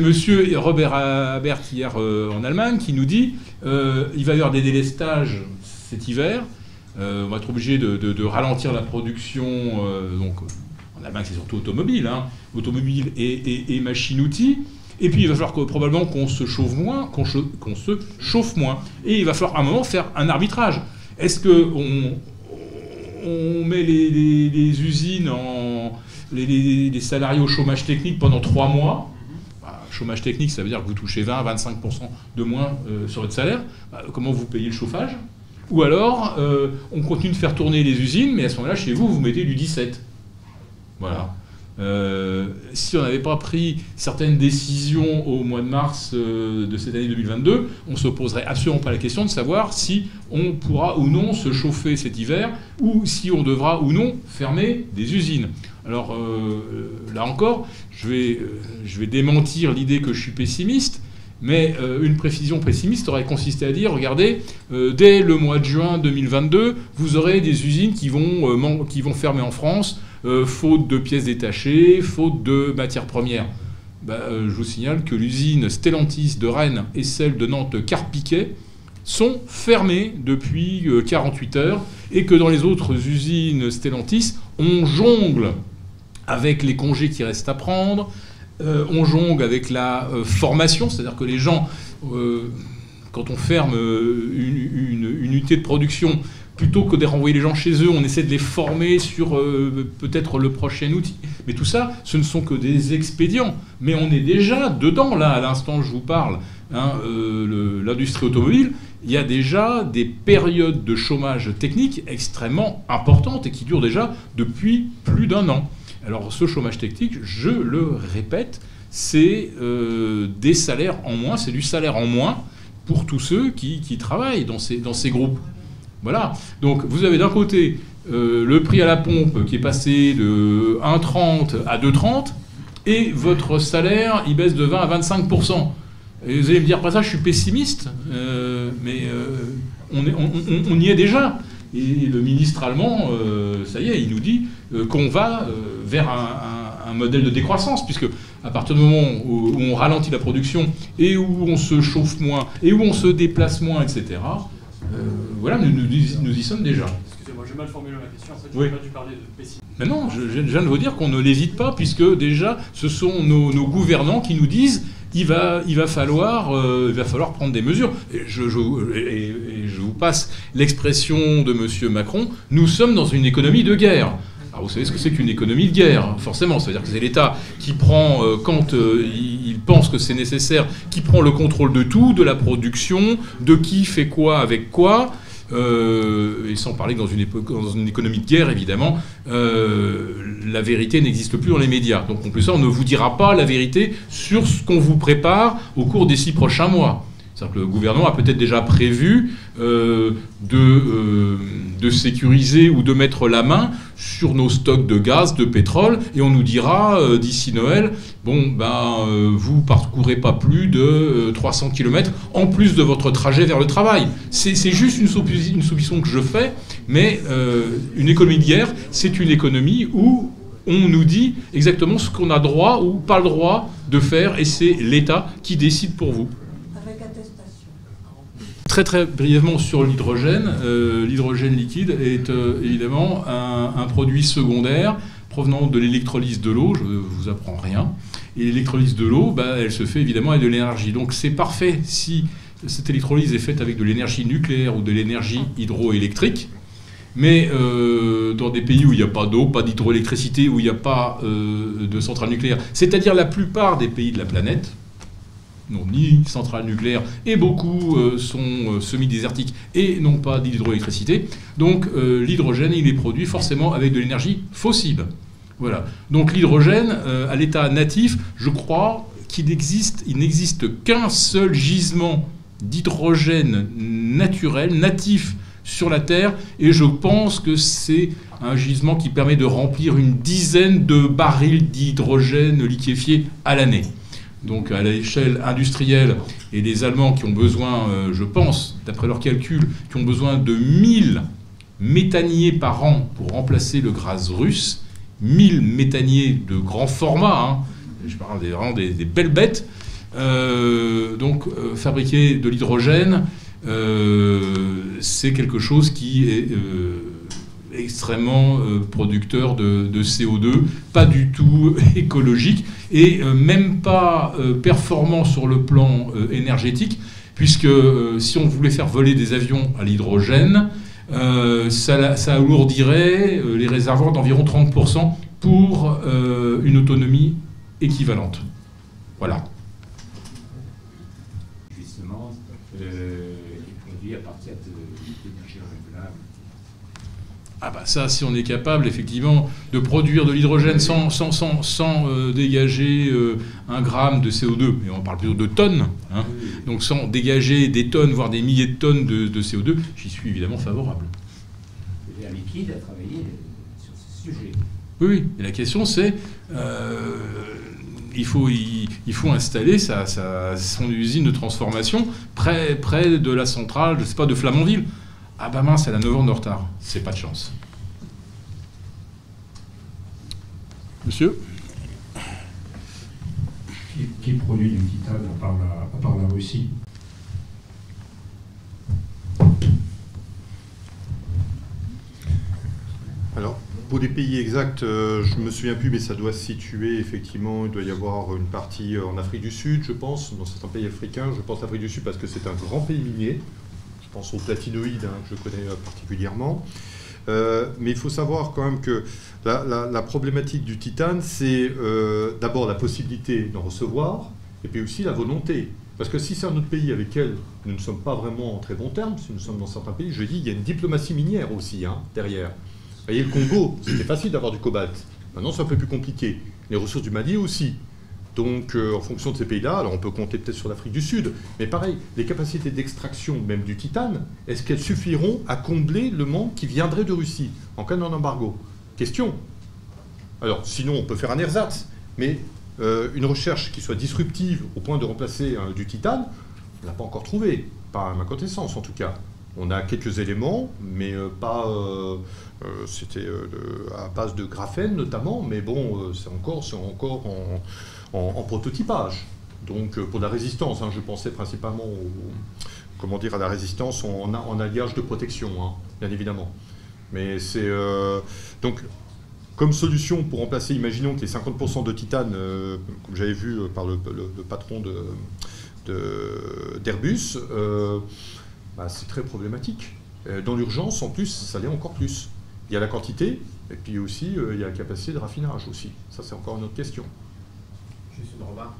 monsieur Robert Habert hier en Allemagne qui nous dit il va y avoir des délestages cet hiver on va être obligé de, ralentir la production. Euh, donc, en Allemagne, c'est surtout automobile, hein, automobile et, machine-outils. Et puis il va falloir que, probablement qu'on se chauffe moins, qu'on se chauffe moins. Et il va falloir à un moment faire un arbitrage. Est-ce qu'on on met les, usines. Les, salariés au chômage technique pendant trois mois? Bah, Chômage technique, ça veut dire que vous touchez 20-25% de moins euh, sur votre salaire. Bah, comment vous payez le chauffage? Ou alors, euh, on continue de faire tourner les usines, mais à ce moment-là, chez vous, vous mettez du 17. Voilà. Euh, si on n'avait pas pris certaines décisions au mois de mars euh, de cette année 2022, on se poserait absolument pas la question de savoir si on pourra ou non se chauffer cet hiver, ou si on devra ou non fermer des usines. Alors là encore, je vais démentir l'idée que je suis pessimiste. Mais euh, une précision pessimiste aurait consisté à dire, regardez, euh, dès le mois de juin 2022, vous aurez des usines qui vont, euh, fermer en France, faute de pièces détachées, faute de matières premières. Bah, je vous signale que l'usine Stellantis de Rennes et celle de Nantes-Carpiquet sont fermées depuis 48 heures et que dans les autres usines Stellantis, on jongle avec les congés qui restent à prendre, on jongle avec la euh, formation, c'est-à-dire que les gens, euh, quand on ferme une, unité de production, plutôt que de renvoyer les gens chez eux, on essaie de les former sur peut-être le prochain outil. Mais tout ça, ce ne sont que des expédients. Mais on est déjà dedans, là, à l'instant où je vous parle. Hein, l'industrie automobile, il y a déjà des périodes de chômage technique extrêmement importantes et qui durent déjà depuis plus d'un an. Alors ce chômage technique, je le répète, c'est euh, des salaires en moins, c'est du salaire en moins pour tous ceux qui, travaillent dans ces, dans ces groupes. Voilà. Donc vous avez d'un côté euh, le prix à la pompe qui est passé de 1,30 à 2,30 et votre salaire, il baisse de 20 à 25 et vous allez me dire, après ça, je suis pessimiste, euh, mais on, on, y est déjà. Et le ministre allemand, ça y est, il nous dit qu'on va vers un, modèle de décroissance, puisque à partir du moment où, on ralentit la production et où on se chauffe moins et où on se déplace moins, etc., euh, voilà, nous, nous, y sommes déjà. Excusez-moi, j'ai mal formulé ma question. En fait, n'ai pas dû parler de pessimisme. Mais non, je, viens de vous dire qu'on ne l'hésite pas, puisque déjà, ce sont nos, gouvernants qui nous disent il va, il va, falloir, euh, il va falloir prendre des mesures. Et je, et je vous passe l'expression de M. Macron nous sommes dans une économie de guerre. Alors vous savez ce que c'est qu'une économie de guerre, forcément. C'est-à-dire que c'est l'État qui prend, euh, quand euh, il pense que c'est nécessaire, qui prend le contrôle de tout, de la production, de qui fait quoi avec quoi. Euh, et sans parler dans une, économie de guerre, évidemment, la vérité n'existe plus dans les médias. Donc en plus on ne vous dira pas la vérité sur ce qu'on vous prépare au cours des six prochains mois. Le gouvernement a peut-être déjà prévu euh, de, euh, de, sécuriser ou de mettre la main sur nos stocks de gaz, de pétrole, et on nous dira euh, d'ici Noël, bon, ben, vous parcourez pas plus de 300 km en plus de votre trajet vers le travail. C'est juste une, une supposition que je fais, mais une économie de guerre, c'est une économie où on nous dit exactement ce qu'on a droit ou pas le droit de faire, et c'est l'État qui décide pour vous. Très très brièvement sur l'hydrogène. Euh, l'hydrogène liquide est euh, évidemment un, produit secondaire provenant de l'électrolyse de l'eau. Je ne vous apprends rien. Et l'électrolyse de l'eau, bah, elle se fait évidemment avec de l'énergie. Donc c'est parfait si cette électrolyse est faite avec de l'énergie nucléaire ou de l'énergie hydroélectrique. Mais euh, dans des pays où il n'y a pas d'eau, pas d'hydroélectricité, où il n'y a pas de centrale nucléaire, c'est-à-dire la plupart des pays de la planète, n'ont ni centrale nucléaire et beaucoup euh, sont euh, semi-désertiques et n'ont pas d'hydroélectricité. Donc euh, l'hydrogène, il est produit forcément avec de l'énergie fossile. Voilà. Donc l'hydrogène, à l'état natif, je crois qu'il existe, il n'existe qu'un seul gisement d'hydrogène naturel, natif sur la Terre, et je pense que c'est un gisement qui permet de remplir une dizaine de barils d'hydrogène liquéfié à l'année. Donc à l'échelle industrielle, et les Allemands qui ont besoin, euh, je pense, d'après leurs calculs, qui ont besoin de 1000 méthaniers par an pour remplacer le gaz russe, 1000 méthaniers de grand format, hein. je parle des, vraiment des, belles bêtes, euh, donc euh, fabriquer de l'hydrogène, c'est quelque chose qui est extrêmement producteur de, CO2, pas du tout écologique et même pas performant sur le plan énergétique, puisque si on voulait faire voler des avions à l'hydrogène, euh, ça, alourdirait euh, les réservoirs d'environ 30% pour euh, une autonomie équivalente. Voilà. Justement, est produit à partir d'énergie renouvelable. Ah bah ça, si on est capable effectivement de produire de l'hydrogène sans, sans, sans, sans dégager un gramme de CO2, et on parle plutôt de tonnes, hein, donc sans dégager des tonnes, voire des milliers de tonnes de, CO2, j'y suis évidemment favorable. Liquide a travaillé sur ce sujet. Oui, oui. Et la question c'est, euh, il, faut, il, faut installer sa, son usine de transformation près, près de la centrale, je sais pas, de Flamanville. Ah bah mince, elle a 9 ans de retard. C'est pas de chance. Monsieur qui, produit du titane à part la, à part la Russie? Alors, pour les pays exacts, euh, je ne me souviens plus, mais ça doit se situer, effectivement, il doit y avoir une partie en Afrique du Sud, je pense, dans certains pays africains. Je pense l'Afrique du Sud parce que c'est un grand pays minier. Pense aux platinoïdes, hein, que je connais euh, particulièrement. mais il faut savoir quand même que la, problématique du titane, c'est d'abord la possibilité d'en recevoir, et puis aussi la volonté. Parce que si c'est un autre pays avec lequel nous ne sommes pas vraiment en très bons termes, si nous sommes dans certains pays, je dis, il y a une diplomatie minière aussi hein, derrière. Vous voyez, le Congo, c'était facile d'avoir du cobalt. Maintenant, c'est un peu plus compliqué. Les ressources du Mali aussi. Donc, euh, en fonction de ces pays-là, alors on peut compter peut-être sur l'Afrique du Sud, mais pareil, les capacités d'extraction même du titane, est-ce qu'elles suffiront à combler le manque qui viendrait de Russie en cas d'un embargo? Question. Alors, sinon, on peut faire un ersatz, mais euh, une recherche qui soit disruptive au point de remplacer euh, du titane, on n'a pas encore trouvé, pas à ma connaissance en tout cas. On a quelques éléments, mais euh, pas. C'était à base de graphène notamment, mais bon, c'est encore, en, prototypage. Donc pour la résistance, hein, je pensais principalement à la résistance en, alliage de protection, hein, bien évidemment. Mais c'est. donc comme solution pour remplacer, imaginons que les 50% de titane, euh, comme j'avais vu euh, par le, patron d'Airbus, euh, bah, c'est très problématique. Dans l'urgence, en plus, ça l'est encore plus. Il y a la quantité, et puis aussi, il y a la capacité de raffinage aussi. Ça, c'est encore une autre question. Juste une remarque.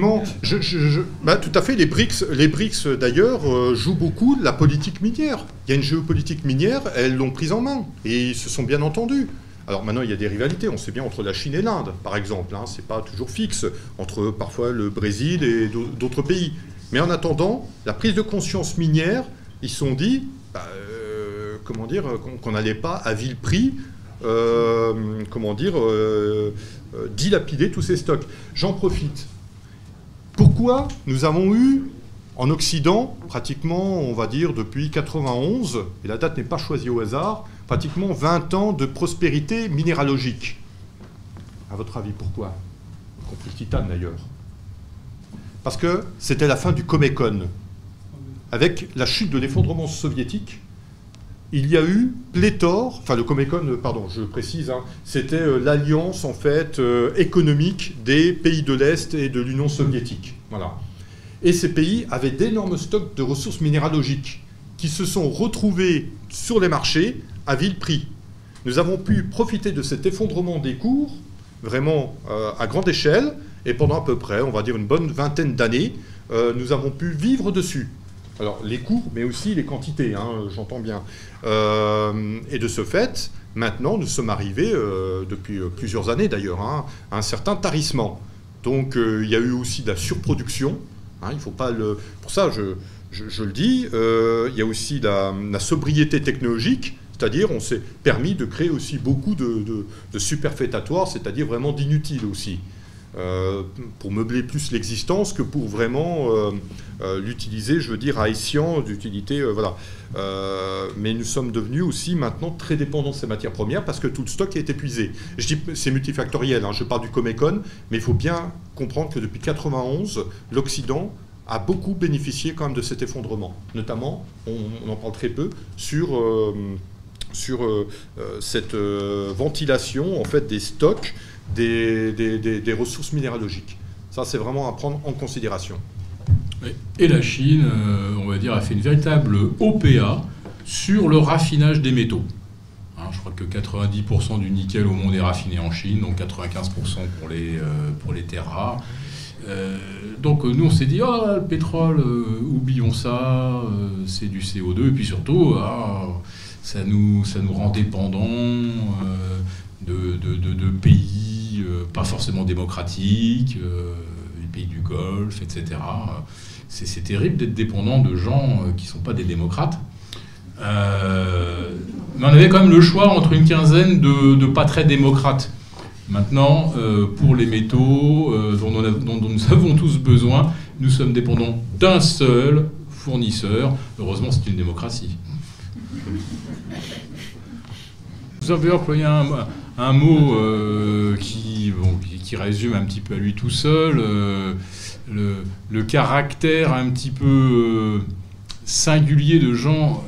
Non, je, bah, tout à fait. Les BRICS, les BRICS d'ailleurs, euh, jouent beaucoup la politique minière. Il y a une géopolitique minière, elles l'ont prise en main. Et ils se sont bien entendus. Alors maintenant, il y a des rivalités, on sait bien, entre la Chine et l'Inde, par exemple. Hein, Ce n'est pas toujours fixe, entre parfois le Brésil et d'autres pays. Mais en attendant, la prise de conscience minière, ils se sont dit, bah, euh, comment dire, qu'on n'allait pas à vil prix, euh, comment dire, dilapider tous ces stocks. J'en profite pourquoi nous avons eu en Occident, pratiquement, on va dire, depuis 91, et la date n'est pas choisie au hasard, pratiquement 20 ans de prospérité minéralogique? À votre avis, pourquoi? Le titane d'ailleurs. Parce que c'était la fin du Comecon. Avec la chute de l'effondrement soviétique, il y a eu pléthore, enfin le Comecon, pardon, je précise, hein, c'était euh, l'alliance en fait euh, économique des pays de l'Est et de l'Union soviétique. Voilà. Et ces pays avaient d'énormes stocks de ressources minéralogiques qui se sont retrouvés sur les marchés à vil prix. Nous avons pu profiter de cet effondrement des cours, vraiment euh, à grande échelle, et pendant à peu près, on va dire une bonne vingtaine d'années, nous avons pu vivre dessus. Alors les coûts, mais aussi les quantités, hein, j'entends bien. Euh, et de ce fait, maintenant, nous sommes arrivés, euh, depuis euh, plusieurs années d'ailleurs, hein, à un certain tarissement. Donc il y a eu aussi de la surproduction. Hein, il faut pas le... Pour ça, je, le dis, il y a aussi la, sobriété technologique, c'est-à-dire on s'est permis de créer aussi beaucoup de, de superfétatoires, c'est-à-dire vraiment d'inutiles aussi. Euh, pour meubler plus l'existence que pour vraiment euh, euh, l'utiliser, je veux dire, à escient d'utilité. voilà. mais nous sommes devenus aussi maintenant très dépendants de ces matières premières parce que tout le stock est épuisé. Je dis c'est multifactoriel, hein, je parle du Comecon, mais il faut bien comprendre que depuis 91, l'Occident a beaucoup bénéficié quand même de cet effondrement. Notamment, on, en parle très peu, sur, sur cette ventilation en fait, des stocks des, ressources minéralogiques. Ça, c'est vraiment à prendre en considération. Et la Chine, euh, on va dire, a fait une véritable OPA sur le raffinage des métaux. Hein, je crois que 90% du nickel au monde est raffiné en Chine, donc 95% pour les, euh, pour les terres rares. Euh, donc nous on s'est dit, ah, le pétrole, oublions ça, c'est du CO2, et puis surtout, ah, ça nous rend dépendants de, pays euh, pas forcément démocratiques, euh, les pays du Golfe, etc. C'est terrible d'être dépendant de gens euh, qui ne sont pas des démocrates. mais on avait quand même le choix entre une quinzaine de, pas très démocrates. Maintenant, pour les métaux dont, dont, nous avons tous besoin, nous sommes dépendants d'un seul fournisseur. Heureusement, c'est une démocratie. Vous avez employé un, un mot euh, qui, résume un petit peu à lui tout seul euh, le, caractère un petit peu euh, singulier de gens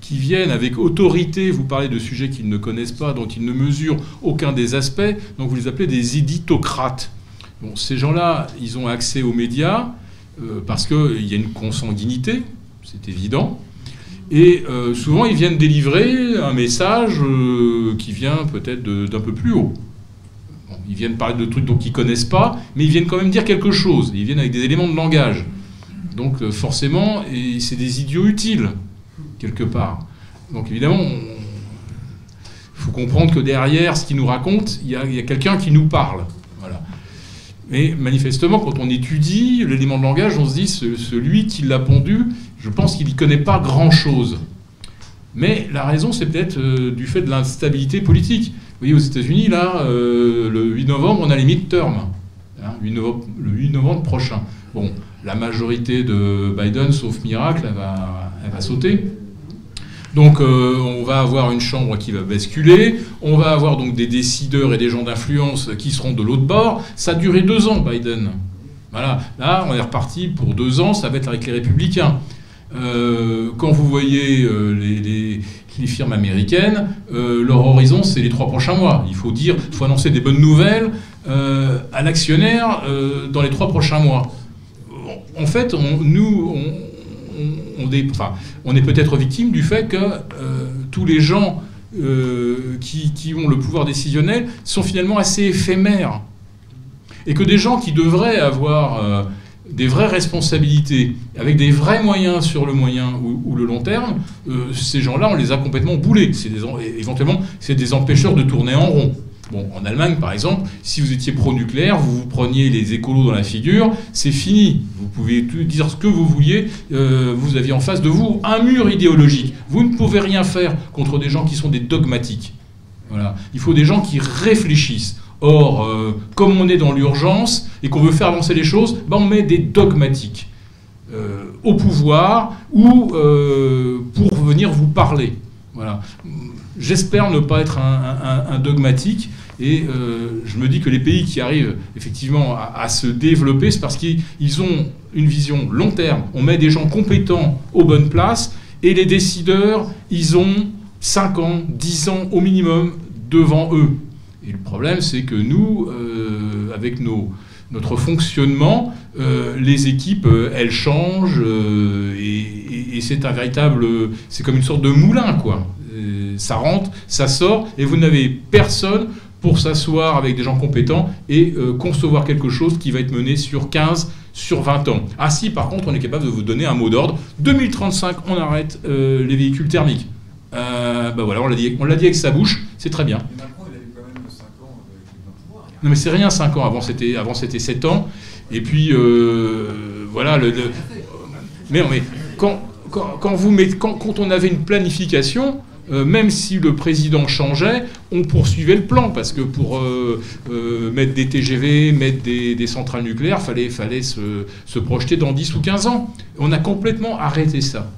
qui viennent avec autorité vous parler de sujets qu'ils ne connaissent pas, dont ils ne mesurent aucun des aspects, donc vous les appelez des éditocrates. Ces gens-là, ils ont accès aux médias parce qu'il y a une consanguinité, c'est évident. Et euh, souvent, ils viennent délivrer un message euh, qui vient peut-être d'un peu plus haut. ils viennent parler de trucs dont ils ne connaissent pas, mais ils viennent quand même dire quelque chose. Ils viennent avec des éléments de langage. Donc euh, forcément, c'est des idiots utiles, quelque part. Donc évidemment, il faut comprendre que derrière ce qu'ils nous racontent, il y a, quelqu'un qui nous parle. Mais manifestement, quand on étudie l'élément de langage, on se dit, celui qui l'a pondu, je pense qu'il n'y connaît pas grand-chose. Mais la raison, c'est peut-être euh, du fait de l'instabilité politique. Vous voyez, aux États-Unis, là, euh, le 8 novembre, on a les midterms. Hein, le 8 novembre prochain. Bon, la majorité de Biden, sauf miracle, elle va, elle va sauter. Donc euh, on va avoir une chambre qui va basculer, on va avoir donc des décideurs et des gens d'influence qui seront de l'autre bord. Ça a duré deux ans, Biden. Voilà, là on est reparti pour deux ans, ça va être avec les républicains. Euh, quand vous voyez euh, les, firmes américaines, euh, leur horizon, c'est les trois prochains mois. Il faut dire, faut annoncer des bonnes nouvelles à l'actionnaire dans les trois prochains mois. En fait, nous, on, est, peut-être victime du fait que tous les gens qui, ont le pouvoir décisionnel sont finalement assez éphémères. Et que des gens qui devraient avoir des vraies responsabilités, avec des vrais moyens sur le moyen ou, le long terme, euh, ces gens-là, on les a complètement boulés. C'est des, éventuellement, c'est des empêcheurs de tourner en rond. Bon, en Allemagne, par exemple, si vous étiez pro-nucléaire, vous vous preniez les écolos dans la figure, c'est fini. Vous pouvez dire ce que vous vouliez, euh, vous aviez en face de vous un mur idéologique. Vous ne pouvez rien faire contre des gens qui sont des dogmatiques. Voilà. Il faut des gens qui réfléchissent. Or, euh, comme on est dans l'urgence et qu'on veut faire avancer les choses, ben on met des dogmatiques euh, au pouvoir ou euh, pour venir vous parler. J'espère ne pas être un, dogmatique et je me dis que les pays qui arrivent effectivement à, à se développer, c'est parce qu'ils ont une vision long terme. On met des gens compétents aux bonnes places et les décideurs, ils ont 5 ans, 10 ans au minimum devant eux. Et le problème, c'est que nous, euh, avec notre fonctionnement, euh, les équipes, euh, elles changent, et, c'est un véritable, c'est comme une sorte de moulin, quoi. ça rentre, ça sort, et vous n'avez personne pour s'asseoir avec des gens compétents et concevoir quelque chose qui va être mené sur 15, sur 20 ans. Ah si, par contre, on est capable de vous donner un mot d'ordre. 2035, on arrête les véhicules thermiques. bah voilà, on l'a dit avec sa bouche, c'est très bien. Non mais c'est rien 5 ans, avant c'était, avant c'était 7 ans. Et puis euh, voilà, le, Mais, mais quand, quand, vous mettez, quand, quand on avait une planification, euh, même si le président changeait, on poursuivait le plan, parce que pour euh, mettre des TGV, mettre des, centrales nucléaires, il fallait, se, projeter dans 10 ou 15 ans. On a complètement arrêté ça.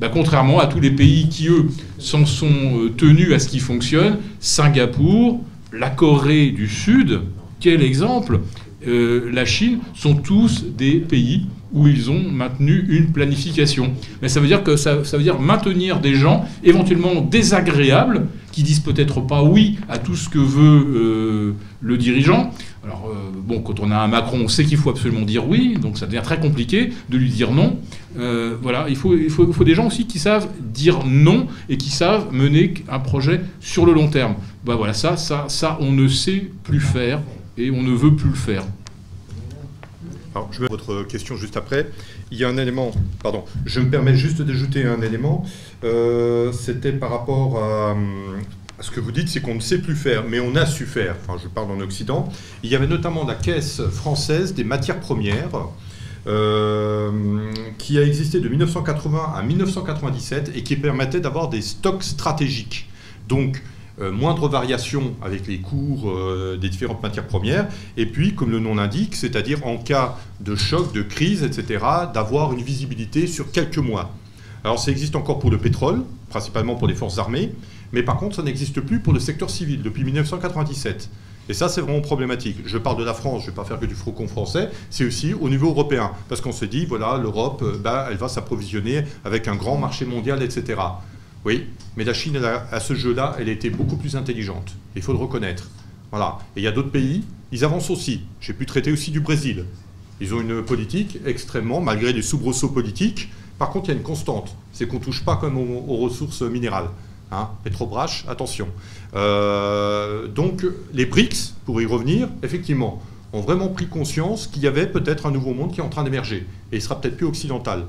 Bah, contrairement à tous les pays qui, eux, s'en sont tenus à ce qui fonctionne, Singapour, la Corée du Sud, quel exemple La Chine sont tous des pays où ils ont maintenu une planification. Mais ça veut dire que ça, veut dire maintenir des gens éventuellement désagréables qui disent peut-être pas oui à tout ce que veut euh, le dirigeant. Alors euh, bon, quand on a un Macron, on sait qu'il faut absolument dire oui, donc ça devient très compliqué de lui dire non. Euh, voilà, il faut, il, faut, des gens aussi qui savent dire non et qui savent mener un projet sur le long terme. Ben voilà, ça, ça, ça, on ne sait plus faire et on ne veut plus le faire. Alors, je vais votre question juste après. Il y a un élément, pardon, je me permets juste d'ajouter un élément. Euh, c'était par rapport à, ce que vous dites, c'est qu'on ne sait plus faire, mais on a su faire. Enfin, je parle en Occident. Il y avait notamment la Caisse française des matières premières. Euh, qui a existé de 1980 à 1997 et qui permettait d'avoir des stocks stratégiques. Donc, euh, moindre variation avec les cours euh, des différentes matières premières, et puis, comme le nom l'indique, c'est-à-dire en cas de choc, de crise, etc., d'avoir une visibilité sur quelques mois. Alors ça existe encore pour le pétrole, principalement pour les forces armées, mais par contre ça n'existe plus pour le secteur civil depuis 1997. Et ça, c'est vraiment problématique. Je parle de la France, je ne vais pas faire que du frocon français, c'est aussi au niveau européen. Parce qu'on se dit, voilà, l'Europe, euh, bah, elle va s'approvisionner avec un grand marché mondial, etc. Oui, mais la Chine, à ce jeu-là, elle était beaucoup plus intelligente. Il faut le reconnaître. Voilà. Et il y a d'autres pays, ils avancent aussi. J'ai pu traiter aussi du Brésil. Ils ont une politique extrêmement, malgré des soubresauts politiques. Par contre, il y a une constante, c'est qu'on ne touche pas comme aux, ressources minérales. Hein, Petrobras, attention. Euh, donc, les BRICS, pour y revenir, effectivement, ont vraiment pris conscience qu'il y avait peut-être un nouveau monde qui est en train d'émerger. Et il sera peut-être plus occidental.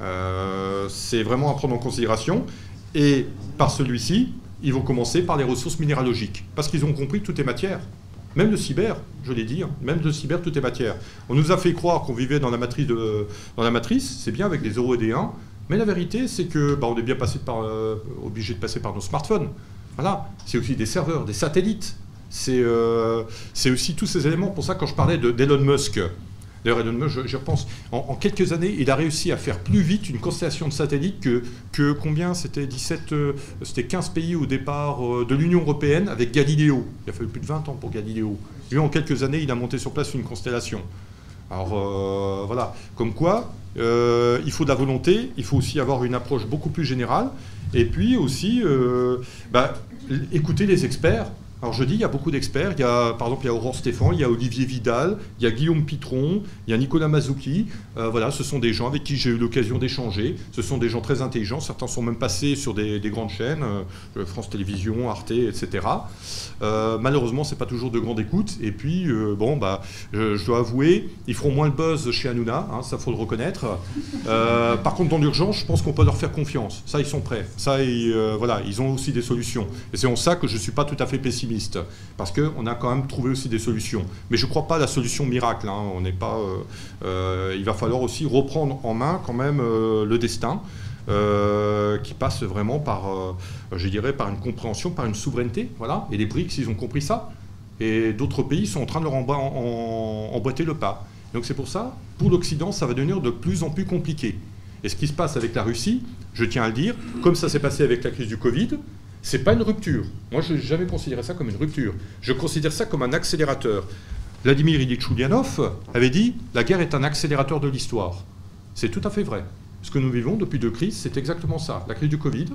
Euh, c'est vraiment à prendre en considération. Et par celui-ci, ils vont commencer par les ressources minéralogiques, parce qu'ils ont compris que tout est matière. Même le cyber, je l'ai dit, hein, même le cyber, tout est matière. On nous a fait croire qu'on vivait dans la matrice, c'est bien avec des 0 et des 1, mais la vérité, c'est que bah, on est bien euh, obligé de passer par nos smartphones. Voilà, c'est aussi des serveurs, des satellites. C'est euh, aussi tous ces éléments. Pour ça, quand je parlais d'Elon Musk, D'ailleurs, Elon Musk, je, pense, en, quelques années, il a réussi à faire plus vite une constellation de satellites que, que combien? C'était 17, euh, c'était 15 pays au départ de l'Union européenne avec Galileo. Il a fallu plus de 20 ans pour Galileo. Lui, en quelques années, il a monté sur place une constellation. Alors voilà, comme quoi, il faut de la volonté, il faut aussi avoir une approche beaucoup plus générale, et puis aussi bah, écouter les experts. Alors je dis, il y a beaucoup d'experts. Il y a, par exemple, il y a Aurore Stéphane, il y a Olivier Vidal, il y a Guillaume Pitron, il y a Nicolas Mazouki. Euh, voilà, ce sont des gens avec qui j'ai eu l'occasion d'échanger. Ce sont des gens très intelligents. Certains sont même passés sur des, grandes chaînes, euh, France Télévisions, Arte, etc. Euh, malheureusement, c'est pas toujours de grande écoute. Et puis, bon, bah, je, dois avouer, ils feront moins le buzz chez Hanouna, hein, ça faut le reconnaître. par contre, dans l'urgence, je pense qu'on peut leur faire confiance. Ça, ils sont prêts. Ça, voilà, ils ont aussi des solutions. Et c'est en ça que je suis pas tout à fait pessimiste parce qu'on a quand même trouvé aussi des solutions. Mais je ne crois pas à la solution miracle. Hein. On n'est pas, euh, euh, il va falloir aussi reprendre en main quand même euh, le destin. qui passe vraiment par, je dirais, par une compréhension, par une souveraineté, voilà. Et les BRICS, ils ont compris ça. Et d'autres pays sont en train de leur emboîter le pas. Donc c'est pour ça, pour l'Occident, ça va devenir de plus en plus compliqué. Et ce qui se passe avec la Russie, je tiens à le dire, comme ça s'est passé avec la crise du Covid, c'est pas une rupture. Moi, je n'ai jamais considéré ça comme une rupture. Je considère ça comme un accélérateur. Vladimir Ilyich Ulyanov avait dit la guerre est un accélérateur de l'histoire. C'est tout à fait vrai. Ce que nous vivons depuis deux crises, c'est exactement ça. La crise du Covid,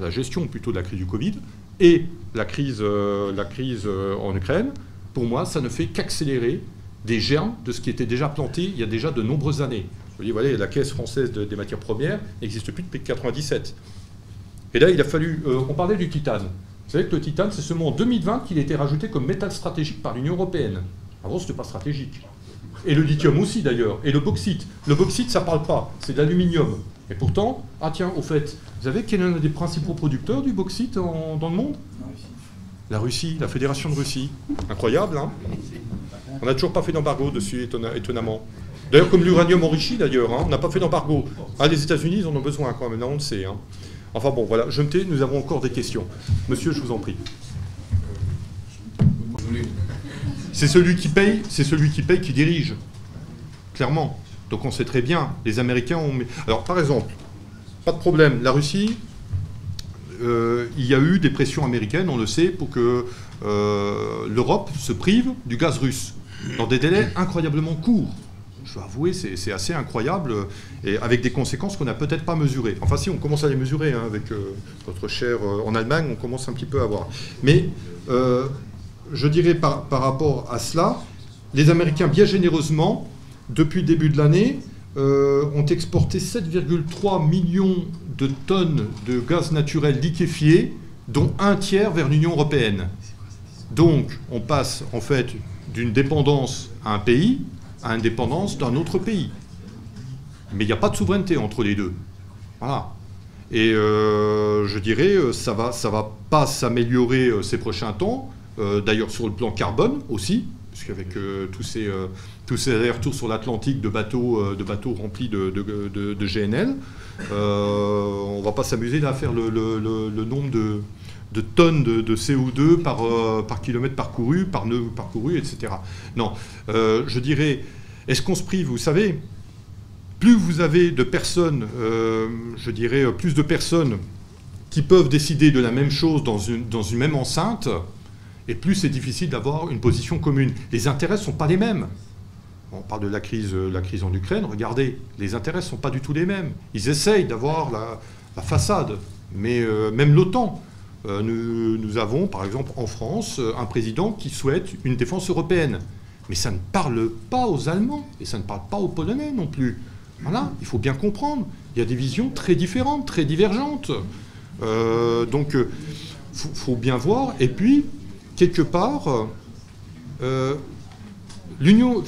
la gestion plutôt de la crise du Covid, et la crise, euh, la crise euh, en Ukraine, pour moi, ça ne fait qu'accélérer des germes de ce qui était déjà planté il y a déjà de nombreuses années. Je dis, voilà, la caisse française des matières premières n'existe plus depuis 1997. Et là, il a fallu. Euh, on parlait du titane. Vous savez que le titane, c'est seulement en 2020 qu'il a été rajouté comme métal stratégique par l'Union européenne. Avant, ce n'était pas stratégique. Et le lithium aussi, d'ailleurs. Et le bauxite. Le bauxite, ça ne parle pas. C'est de l'aluminium. Et pourtant, ah tiens, au fait, vous savez quel est l'un des principaux producteurs du bauxite dans le monde? La Russie, la Fédération de Russie. Incroyable, hein? On n'a toujours pas fait d'embargo dessus, étonnamment. D'ailleurs, comme l'uranium enrichi, d'ailleurs, hein, on n'a pas fait d'embargo. Ah, les États-Unis, ils en ont besoin quand même, là, on le sait. hein. Enfin bon, voilà, je me tais, nous avons encore des questions. Monsieur, je vous en prie. C'est celui qui paye, c'est celui qui paye qui dirige, clairement. Donc on sait très bien, les Américains ont... Alors par exemple, pas de problème, la Russie, euh, il y a eu des pressions américaines, on le sait, pour que euh, l'Europe se prive du gaz russe dans des délais incroyablement courts. Je dois avouer, c'est assez incroyable et avec des conséquences qu'on n'a peut-être pas mesurées. Enfin, si, on commence à les mesurer hein, avec euh, notre cher en Allemagne, on commence un petit peu à voir. Mais je dirais par, par rapport à cela, les Américains, bien généreusement, depuis le début de l'année, euh, ont exporté 7,3 millions de tonnes de gaz naturel liquéfié, dont un tiers vers l'Union européenne. Donc, on passe en fait d'une dépendance à un pays à une dépendance d'un autre pays. Mais il n'y a pas de souveraineté entre les deux. Voilà. Et euh, je dirais, euh, ça va, ça va pas s'améliorer ces prochains temps. Euh, D'ailleurs, sur le plan carbone aussi, puisqu'avec euh, tous ces, euh, allers-retours sur l'Atlantique de bateaux, remplis de, GNL, on va pas s'amuser à faire le, nombre de, tonnes de, de CO2 par, par kilomètre parcouru, par nœud parcouru, etc. Non, je dirais, est-ce qu'on se prive Vous savez, plus vous avez de personnes, je dirais, plus de personnes qui peuvent décider de la même chose dans une, dans une même enceinte, et plus c'est difficile d'avoir une position commune. Les intérêts ne sont pas les mêmes. On parle de la crise, euh, la crise en Ukraine, regardez, les intérêts ne sont pas du tout les mêmes. Ils essayent d'avoir la, façade, mais euh, même l'OTAN. Euh, nous, avons, par exemple, en France, un président qui souhaite une défense européenne. Mais ça ne parle pas aux Allemands, et ça ne parle pas aux Polonais non plus. Voilà, il faut bien comprendre. Il y a des visions très différentes, très divergentes. Donc, il faut, faut bien voir. Et puis, quelque part, euh, l'Union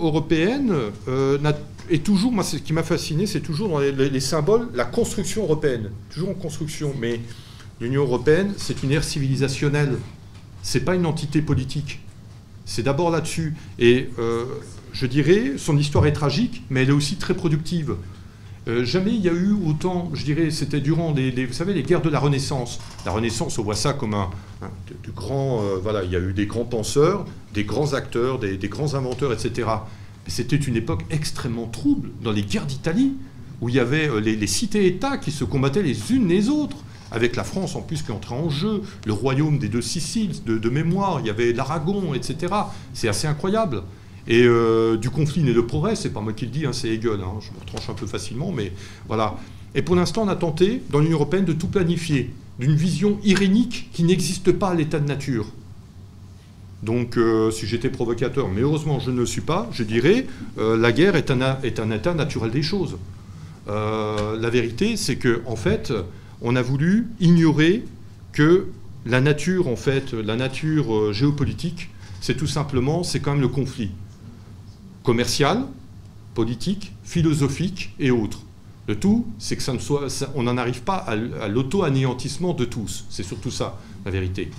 européenne euh, est toujours, moi, ce qui m'a fasciné, c'est toujours dans les symboles, la construction européenne. Toujours en construction. Mais l'Union européenne, c'est une ère civilisationnelle. C'est pas une entité politique. C'est d'abord là-dessus. Et euh, je dirais, son histoire est tragique, mais elle est aussi très productive. Euh, jamais il y a eu autant, je dirais, c'était durant les, vous savez, les guerres de la Renaissance. La Renaissance, on voit ça comme un, de grand, euh, voilà, il y a eu des grands penseurs, des grands acteurs, des, grands inventeurs, etc. C'était une époque extrêmement trouble dans les guerres d'Italie, où il y avait euh, les, cités-États qui se combattaient les unes les autres, avec la France en plus qui entrait en jeu, le royaume des deux Siciles, de mémoire, il y avait l'Aragon, etc. C'est assez incroyable. Et euh, du conflit naît le progrès, c'est pas moi qui le dis, hein, c'est Hegel, hein, je me retranche un peu facilement, mais voilà. Et pour l'instant, on a tenté, dans l'Union européenne, de tout planifier, d'une vision irénique qui n'existe pas à l'état de nature. Donc, euh, si j'étais provocateur, mais heureusement je ne le suis pas, je dirais, euh, la guerre est un, état naturel des choses. La vérité, c'est que, en fait, on a voulu ignorer que la nature, en fait, la nature géopolitique, c'est tout simplement, c'est quand même le conflit commercial, politique, philosophique et autres. Le tout, c'est que ça ne soit, on n'en arrive pas à, l'auto-anéantissement de tous. C'est surtout ça, la vérité.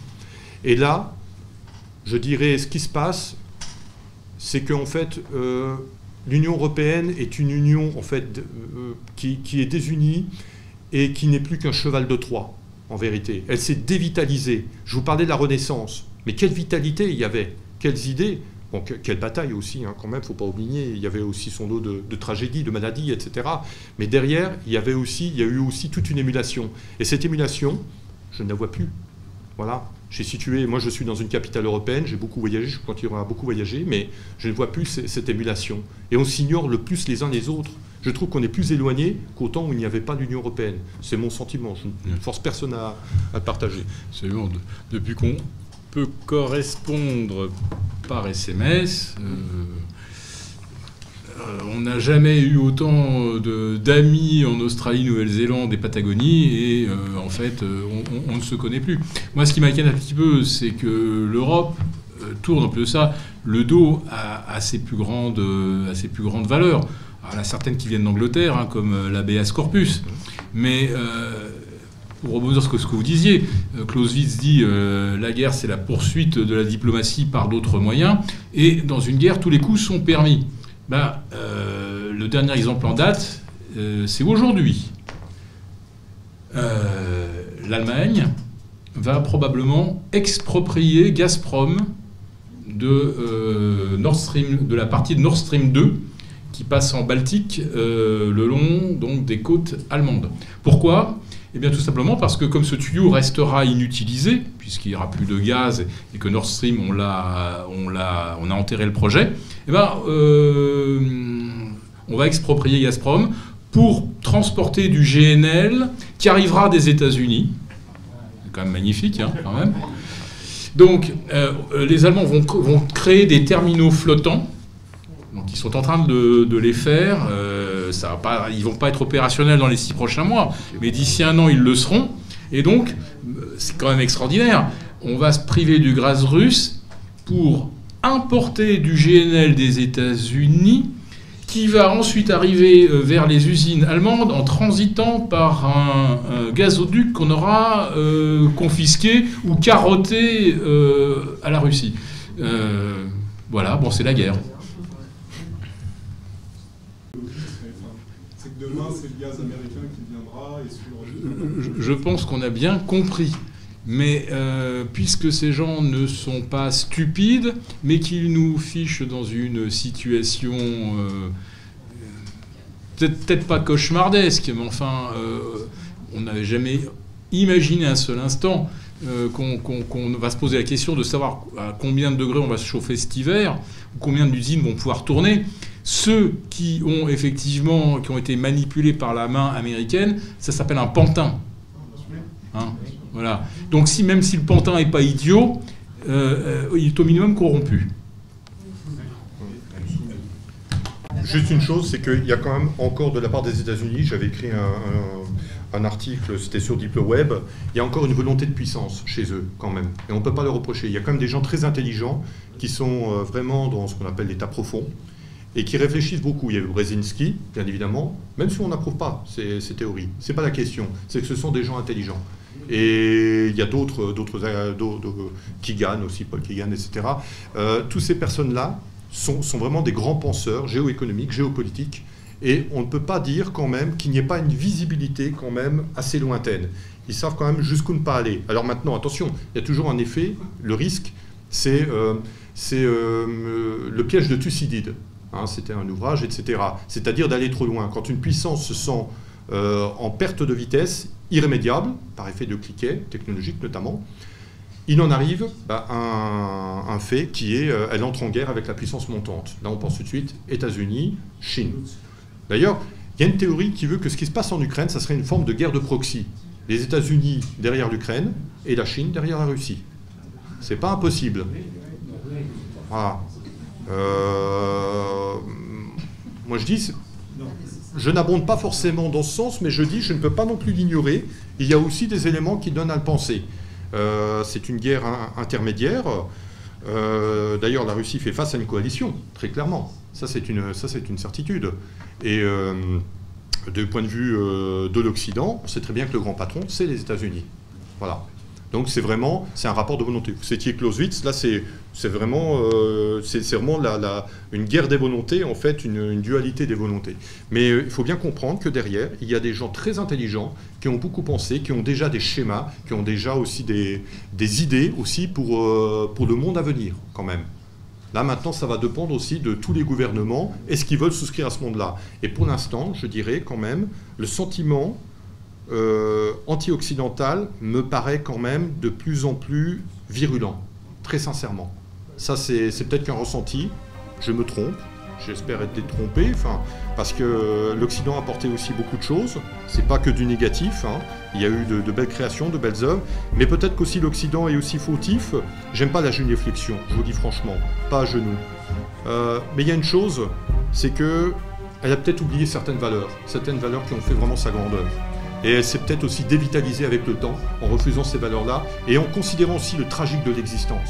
Et là, je dirais, ce qui se passe, c'est qu'en fait, euh, l'Union européenne est une union en fait euh, qui, qui est désunie et qui n'est plus qu'un cheval de Troie, en vérité. Elle s'est dévitalisée. Je vous parlais de la Renaissance, mais quelle vitalité il y avait, quelles idées? Quelle bataille aussi, hein, quand même, faut pas oublier. Il y avait aussi son lot de, de tragédies, de maladies, etc. Mais derrière, il y avait aussi, il y a eu aussi toute une émulation. Et cette émulation, je ne la vois plus. Voilà. J'ai situé, moi je suis dans une capitale européenne, j'ai beaucoup voyagé, je continuerai à beaucoup voyager, mais je ne vois plus ce- cette émulation. Et on s'ignore le plus les uns les autres. Je trouve qu'on est plus éloigné qu'au temps où il n'y avait pas l'Union européenne. C'est mon sentiment. Je ne force personne à, à le partager. C'est bon, de- depuis qu'on peut correspondre par SMS, euh, euh, on n'a jamais eu autant d'amis en Australie, Nouvelle-Zélande et Patagonie, et euh, en fait, on, ne se connaît plus. Moi, ce qui m'inquiète un petit peu, c'est que l'Europe tourne un peu ça, le dos à, ses, plus grandes, à ses plus grandes valeurs. Alors, certaines qui viennent d'Angleterre, hein, comme l'ABS corpus, mais pour rebondir sur ce que vous disiez, euh, Clausewitz dit euh, la guerre c'est la poursuite de la diplomatie par d'autres moyens, et dans une guerre tous les coups sont permis. ben, euh, Le dernier exemple en date, euh, c'est aujourd'hui. L'Allemagne va probablement exproprier Gazprom de, Nord Stream, de la partie de Nord Stream 2 qui passe en Baltique le long donc, des côtes allemandes. Pourquoi? Eh bien, tout simplement parce que comme ce tuyau restera inutilisé, puisqu'il n'y aura plus de gaz et que Nord Stream, on, a, on, on a enterré le projet, eh bien, euh, on va exproprier Gazprom pour transporter du GNL qui arrivera des États-Unis. C'est quand même magnifique, hein, quand même. Donc, euh, les Allemands vont, vont, créer des terminaux flottants. Donc, ils sont en train de, les faire. Euh, ça pas, ils vont pas être opérationnels dans les six prochains mois, mais d'ici un an, ils le seront. Et donc, c'est quand même extraordinaire. On va se priver du gaz russe pour importer du GNL des États-Unis qui va ensuite arriver euh, vers les usines allemandes en transitant par un, gazoduc qu'on aura euh, confisqué ou carotté euh, à la Russie. voilà, bon, c'est la guerre. C'est le gaz américain qui viendra je, pense qu'on a bien compris. Mais euh, puisque ces gens ne sont pas stupides, mais qu'ils nous fichent dans une situation euh, peut-être pas cauchemardesque, mais enfin, euh, on n'avait jamais imaginé un seul instant qu'on va se poser la question de savoir à combien de degrés on va se chauffer cet hiver, combien d'usines vont pouvoir tourner. Ceux qui ont effectivement, qui ont été manipulés par la main américaine, ça s'appelle un pantin. Hein, voilà. Donc si même si le pantin n'est pas idiot, euh, euh, il est au minimum corrompu. Juste une chose, c'est qu'il y a quand même encore de la part des États-Unis, j'avais écrit un, article, c'était sur DiploWeb, il y a encore une volonté de puissance chez eux quand même. Et on ne peut pas le reprocher. Il y a quand même des gens très intelligents qui sont euh, vraiment dans ce qu'on appelle l'état profond et qui réfléchissent beaucoup. Il y a eu Brzezinski, bien évidemment, même si on n'approuve pas ces, théories. Ce n'est pas la question, c'est que ce sont des gens intelligents. Et il y a d'autres, d'autres, euh, Kigan aussi, Paul Kigan, etc. Euh, toutes ces personnes-là sont, vraiment des grands penseurs géoéconomiques, géopolitiques, et on ne peut pas dire quand même qu'il n'y ait pas une visibilité quand même assez lointaine. Ils savent quand même jusqu'où ne pas aller. Alors maintenant, attention, il y a toujours un effet, le risque, c'est, euh, c'est le piège de Thucydide. Hein, c'était un ouvrage, etc. C'est-à-dire d'aller trop loin. Quand une puissance se sent euh, en perte de vitesse irrémédiable, par effet de cliquet, technologique notamment, il en arrive bah, un, fait qui est, euh, elle entre en guerre avec la puissance montante. Là, on pense tout de suite États-Unis, Chine. D'ailleurs, il y a une théorie qui veut que ce qui se passe en Ukraine, ça serait une forme de guerre de proxy. Les États-Unis derrière l'Ukraine et la Chine derrière la Russie. C'est pas impossible. Voilà. Euh, moi je dis, je n'abonde pas forcément dans ce sens, mais je dis, je ne peux pas non plus l'ignorer. Il y a aussi des éléments qui donnent à le penser. Euh, c'est une guerre intermédiaire. Euh, d'ailleurs, la Russie fait face à une coalition, très clairement. Ça, c'est une, ça, c'est une certitude. Et euh, du point de vue de l'Occident, on sait très bien que le grand patron, c'est les États-Unis. Voilà. Donc c'est vraiment, c'est un rapport de volonté. Vous étiez Clausewitz, là c'est vraiment, euh, c'est vraiment la, une guerre des volontés, en fait, une, dualité des volontés. Mais euh, il faut bien comprendre que derrière, il y a des gens très intelligents qui ont beaucoup pensé, qui ont déjà des schémas, qui ont déjà aussi des, des idées aussi pour, euh, pour le monde à venir, quand même. Là, maintenant, ça va dépendre aussi de tous les gouvernements. Est-ce qu'ils veulent souscrire à ce monde-là Et pour l'instant, je dirais quand même, le sentiment euh, anti-occidental me paraît quand même de plus en plus virulent, très sincèrement. Ça, c'est peut-être qu'un ressenti, je me trompe, j'espère être détrompé, enfin, parce que l'Occident a apporté aussi beaucoup de choses, c'est pas que du négatif, hein. il y a eu de, belles créations, de belles œuvres, mais peut-être qu'aussi l'Occident est aussi fautif, j'aime pas la généflexion, je vous dis franchement, pas à genoux. Euh, mais il y a une chose, c'est que elle a peut-être oublié certaines valeurs, certaines valeurs qui ont fait vraiment sa grandeur. Et elle s'est peut-être aussi dévitalisée avec le temps en refusant ces valeurs-là et en considérant aussi le tragique de l'existence.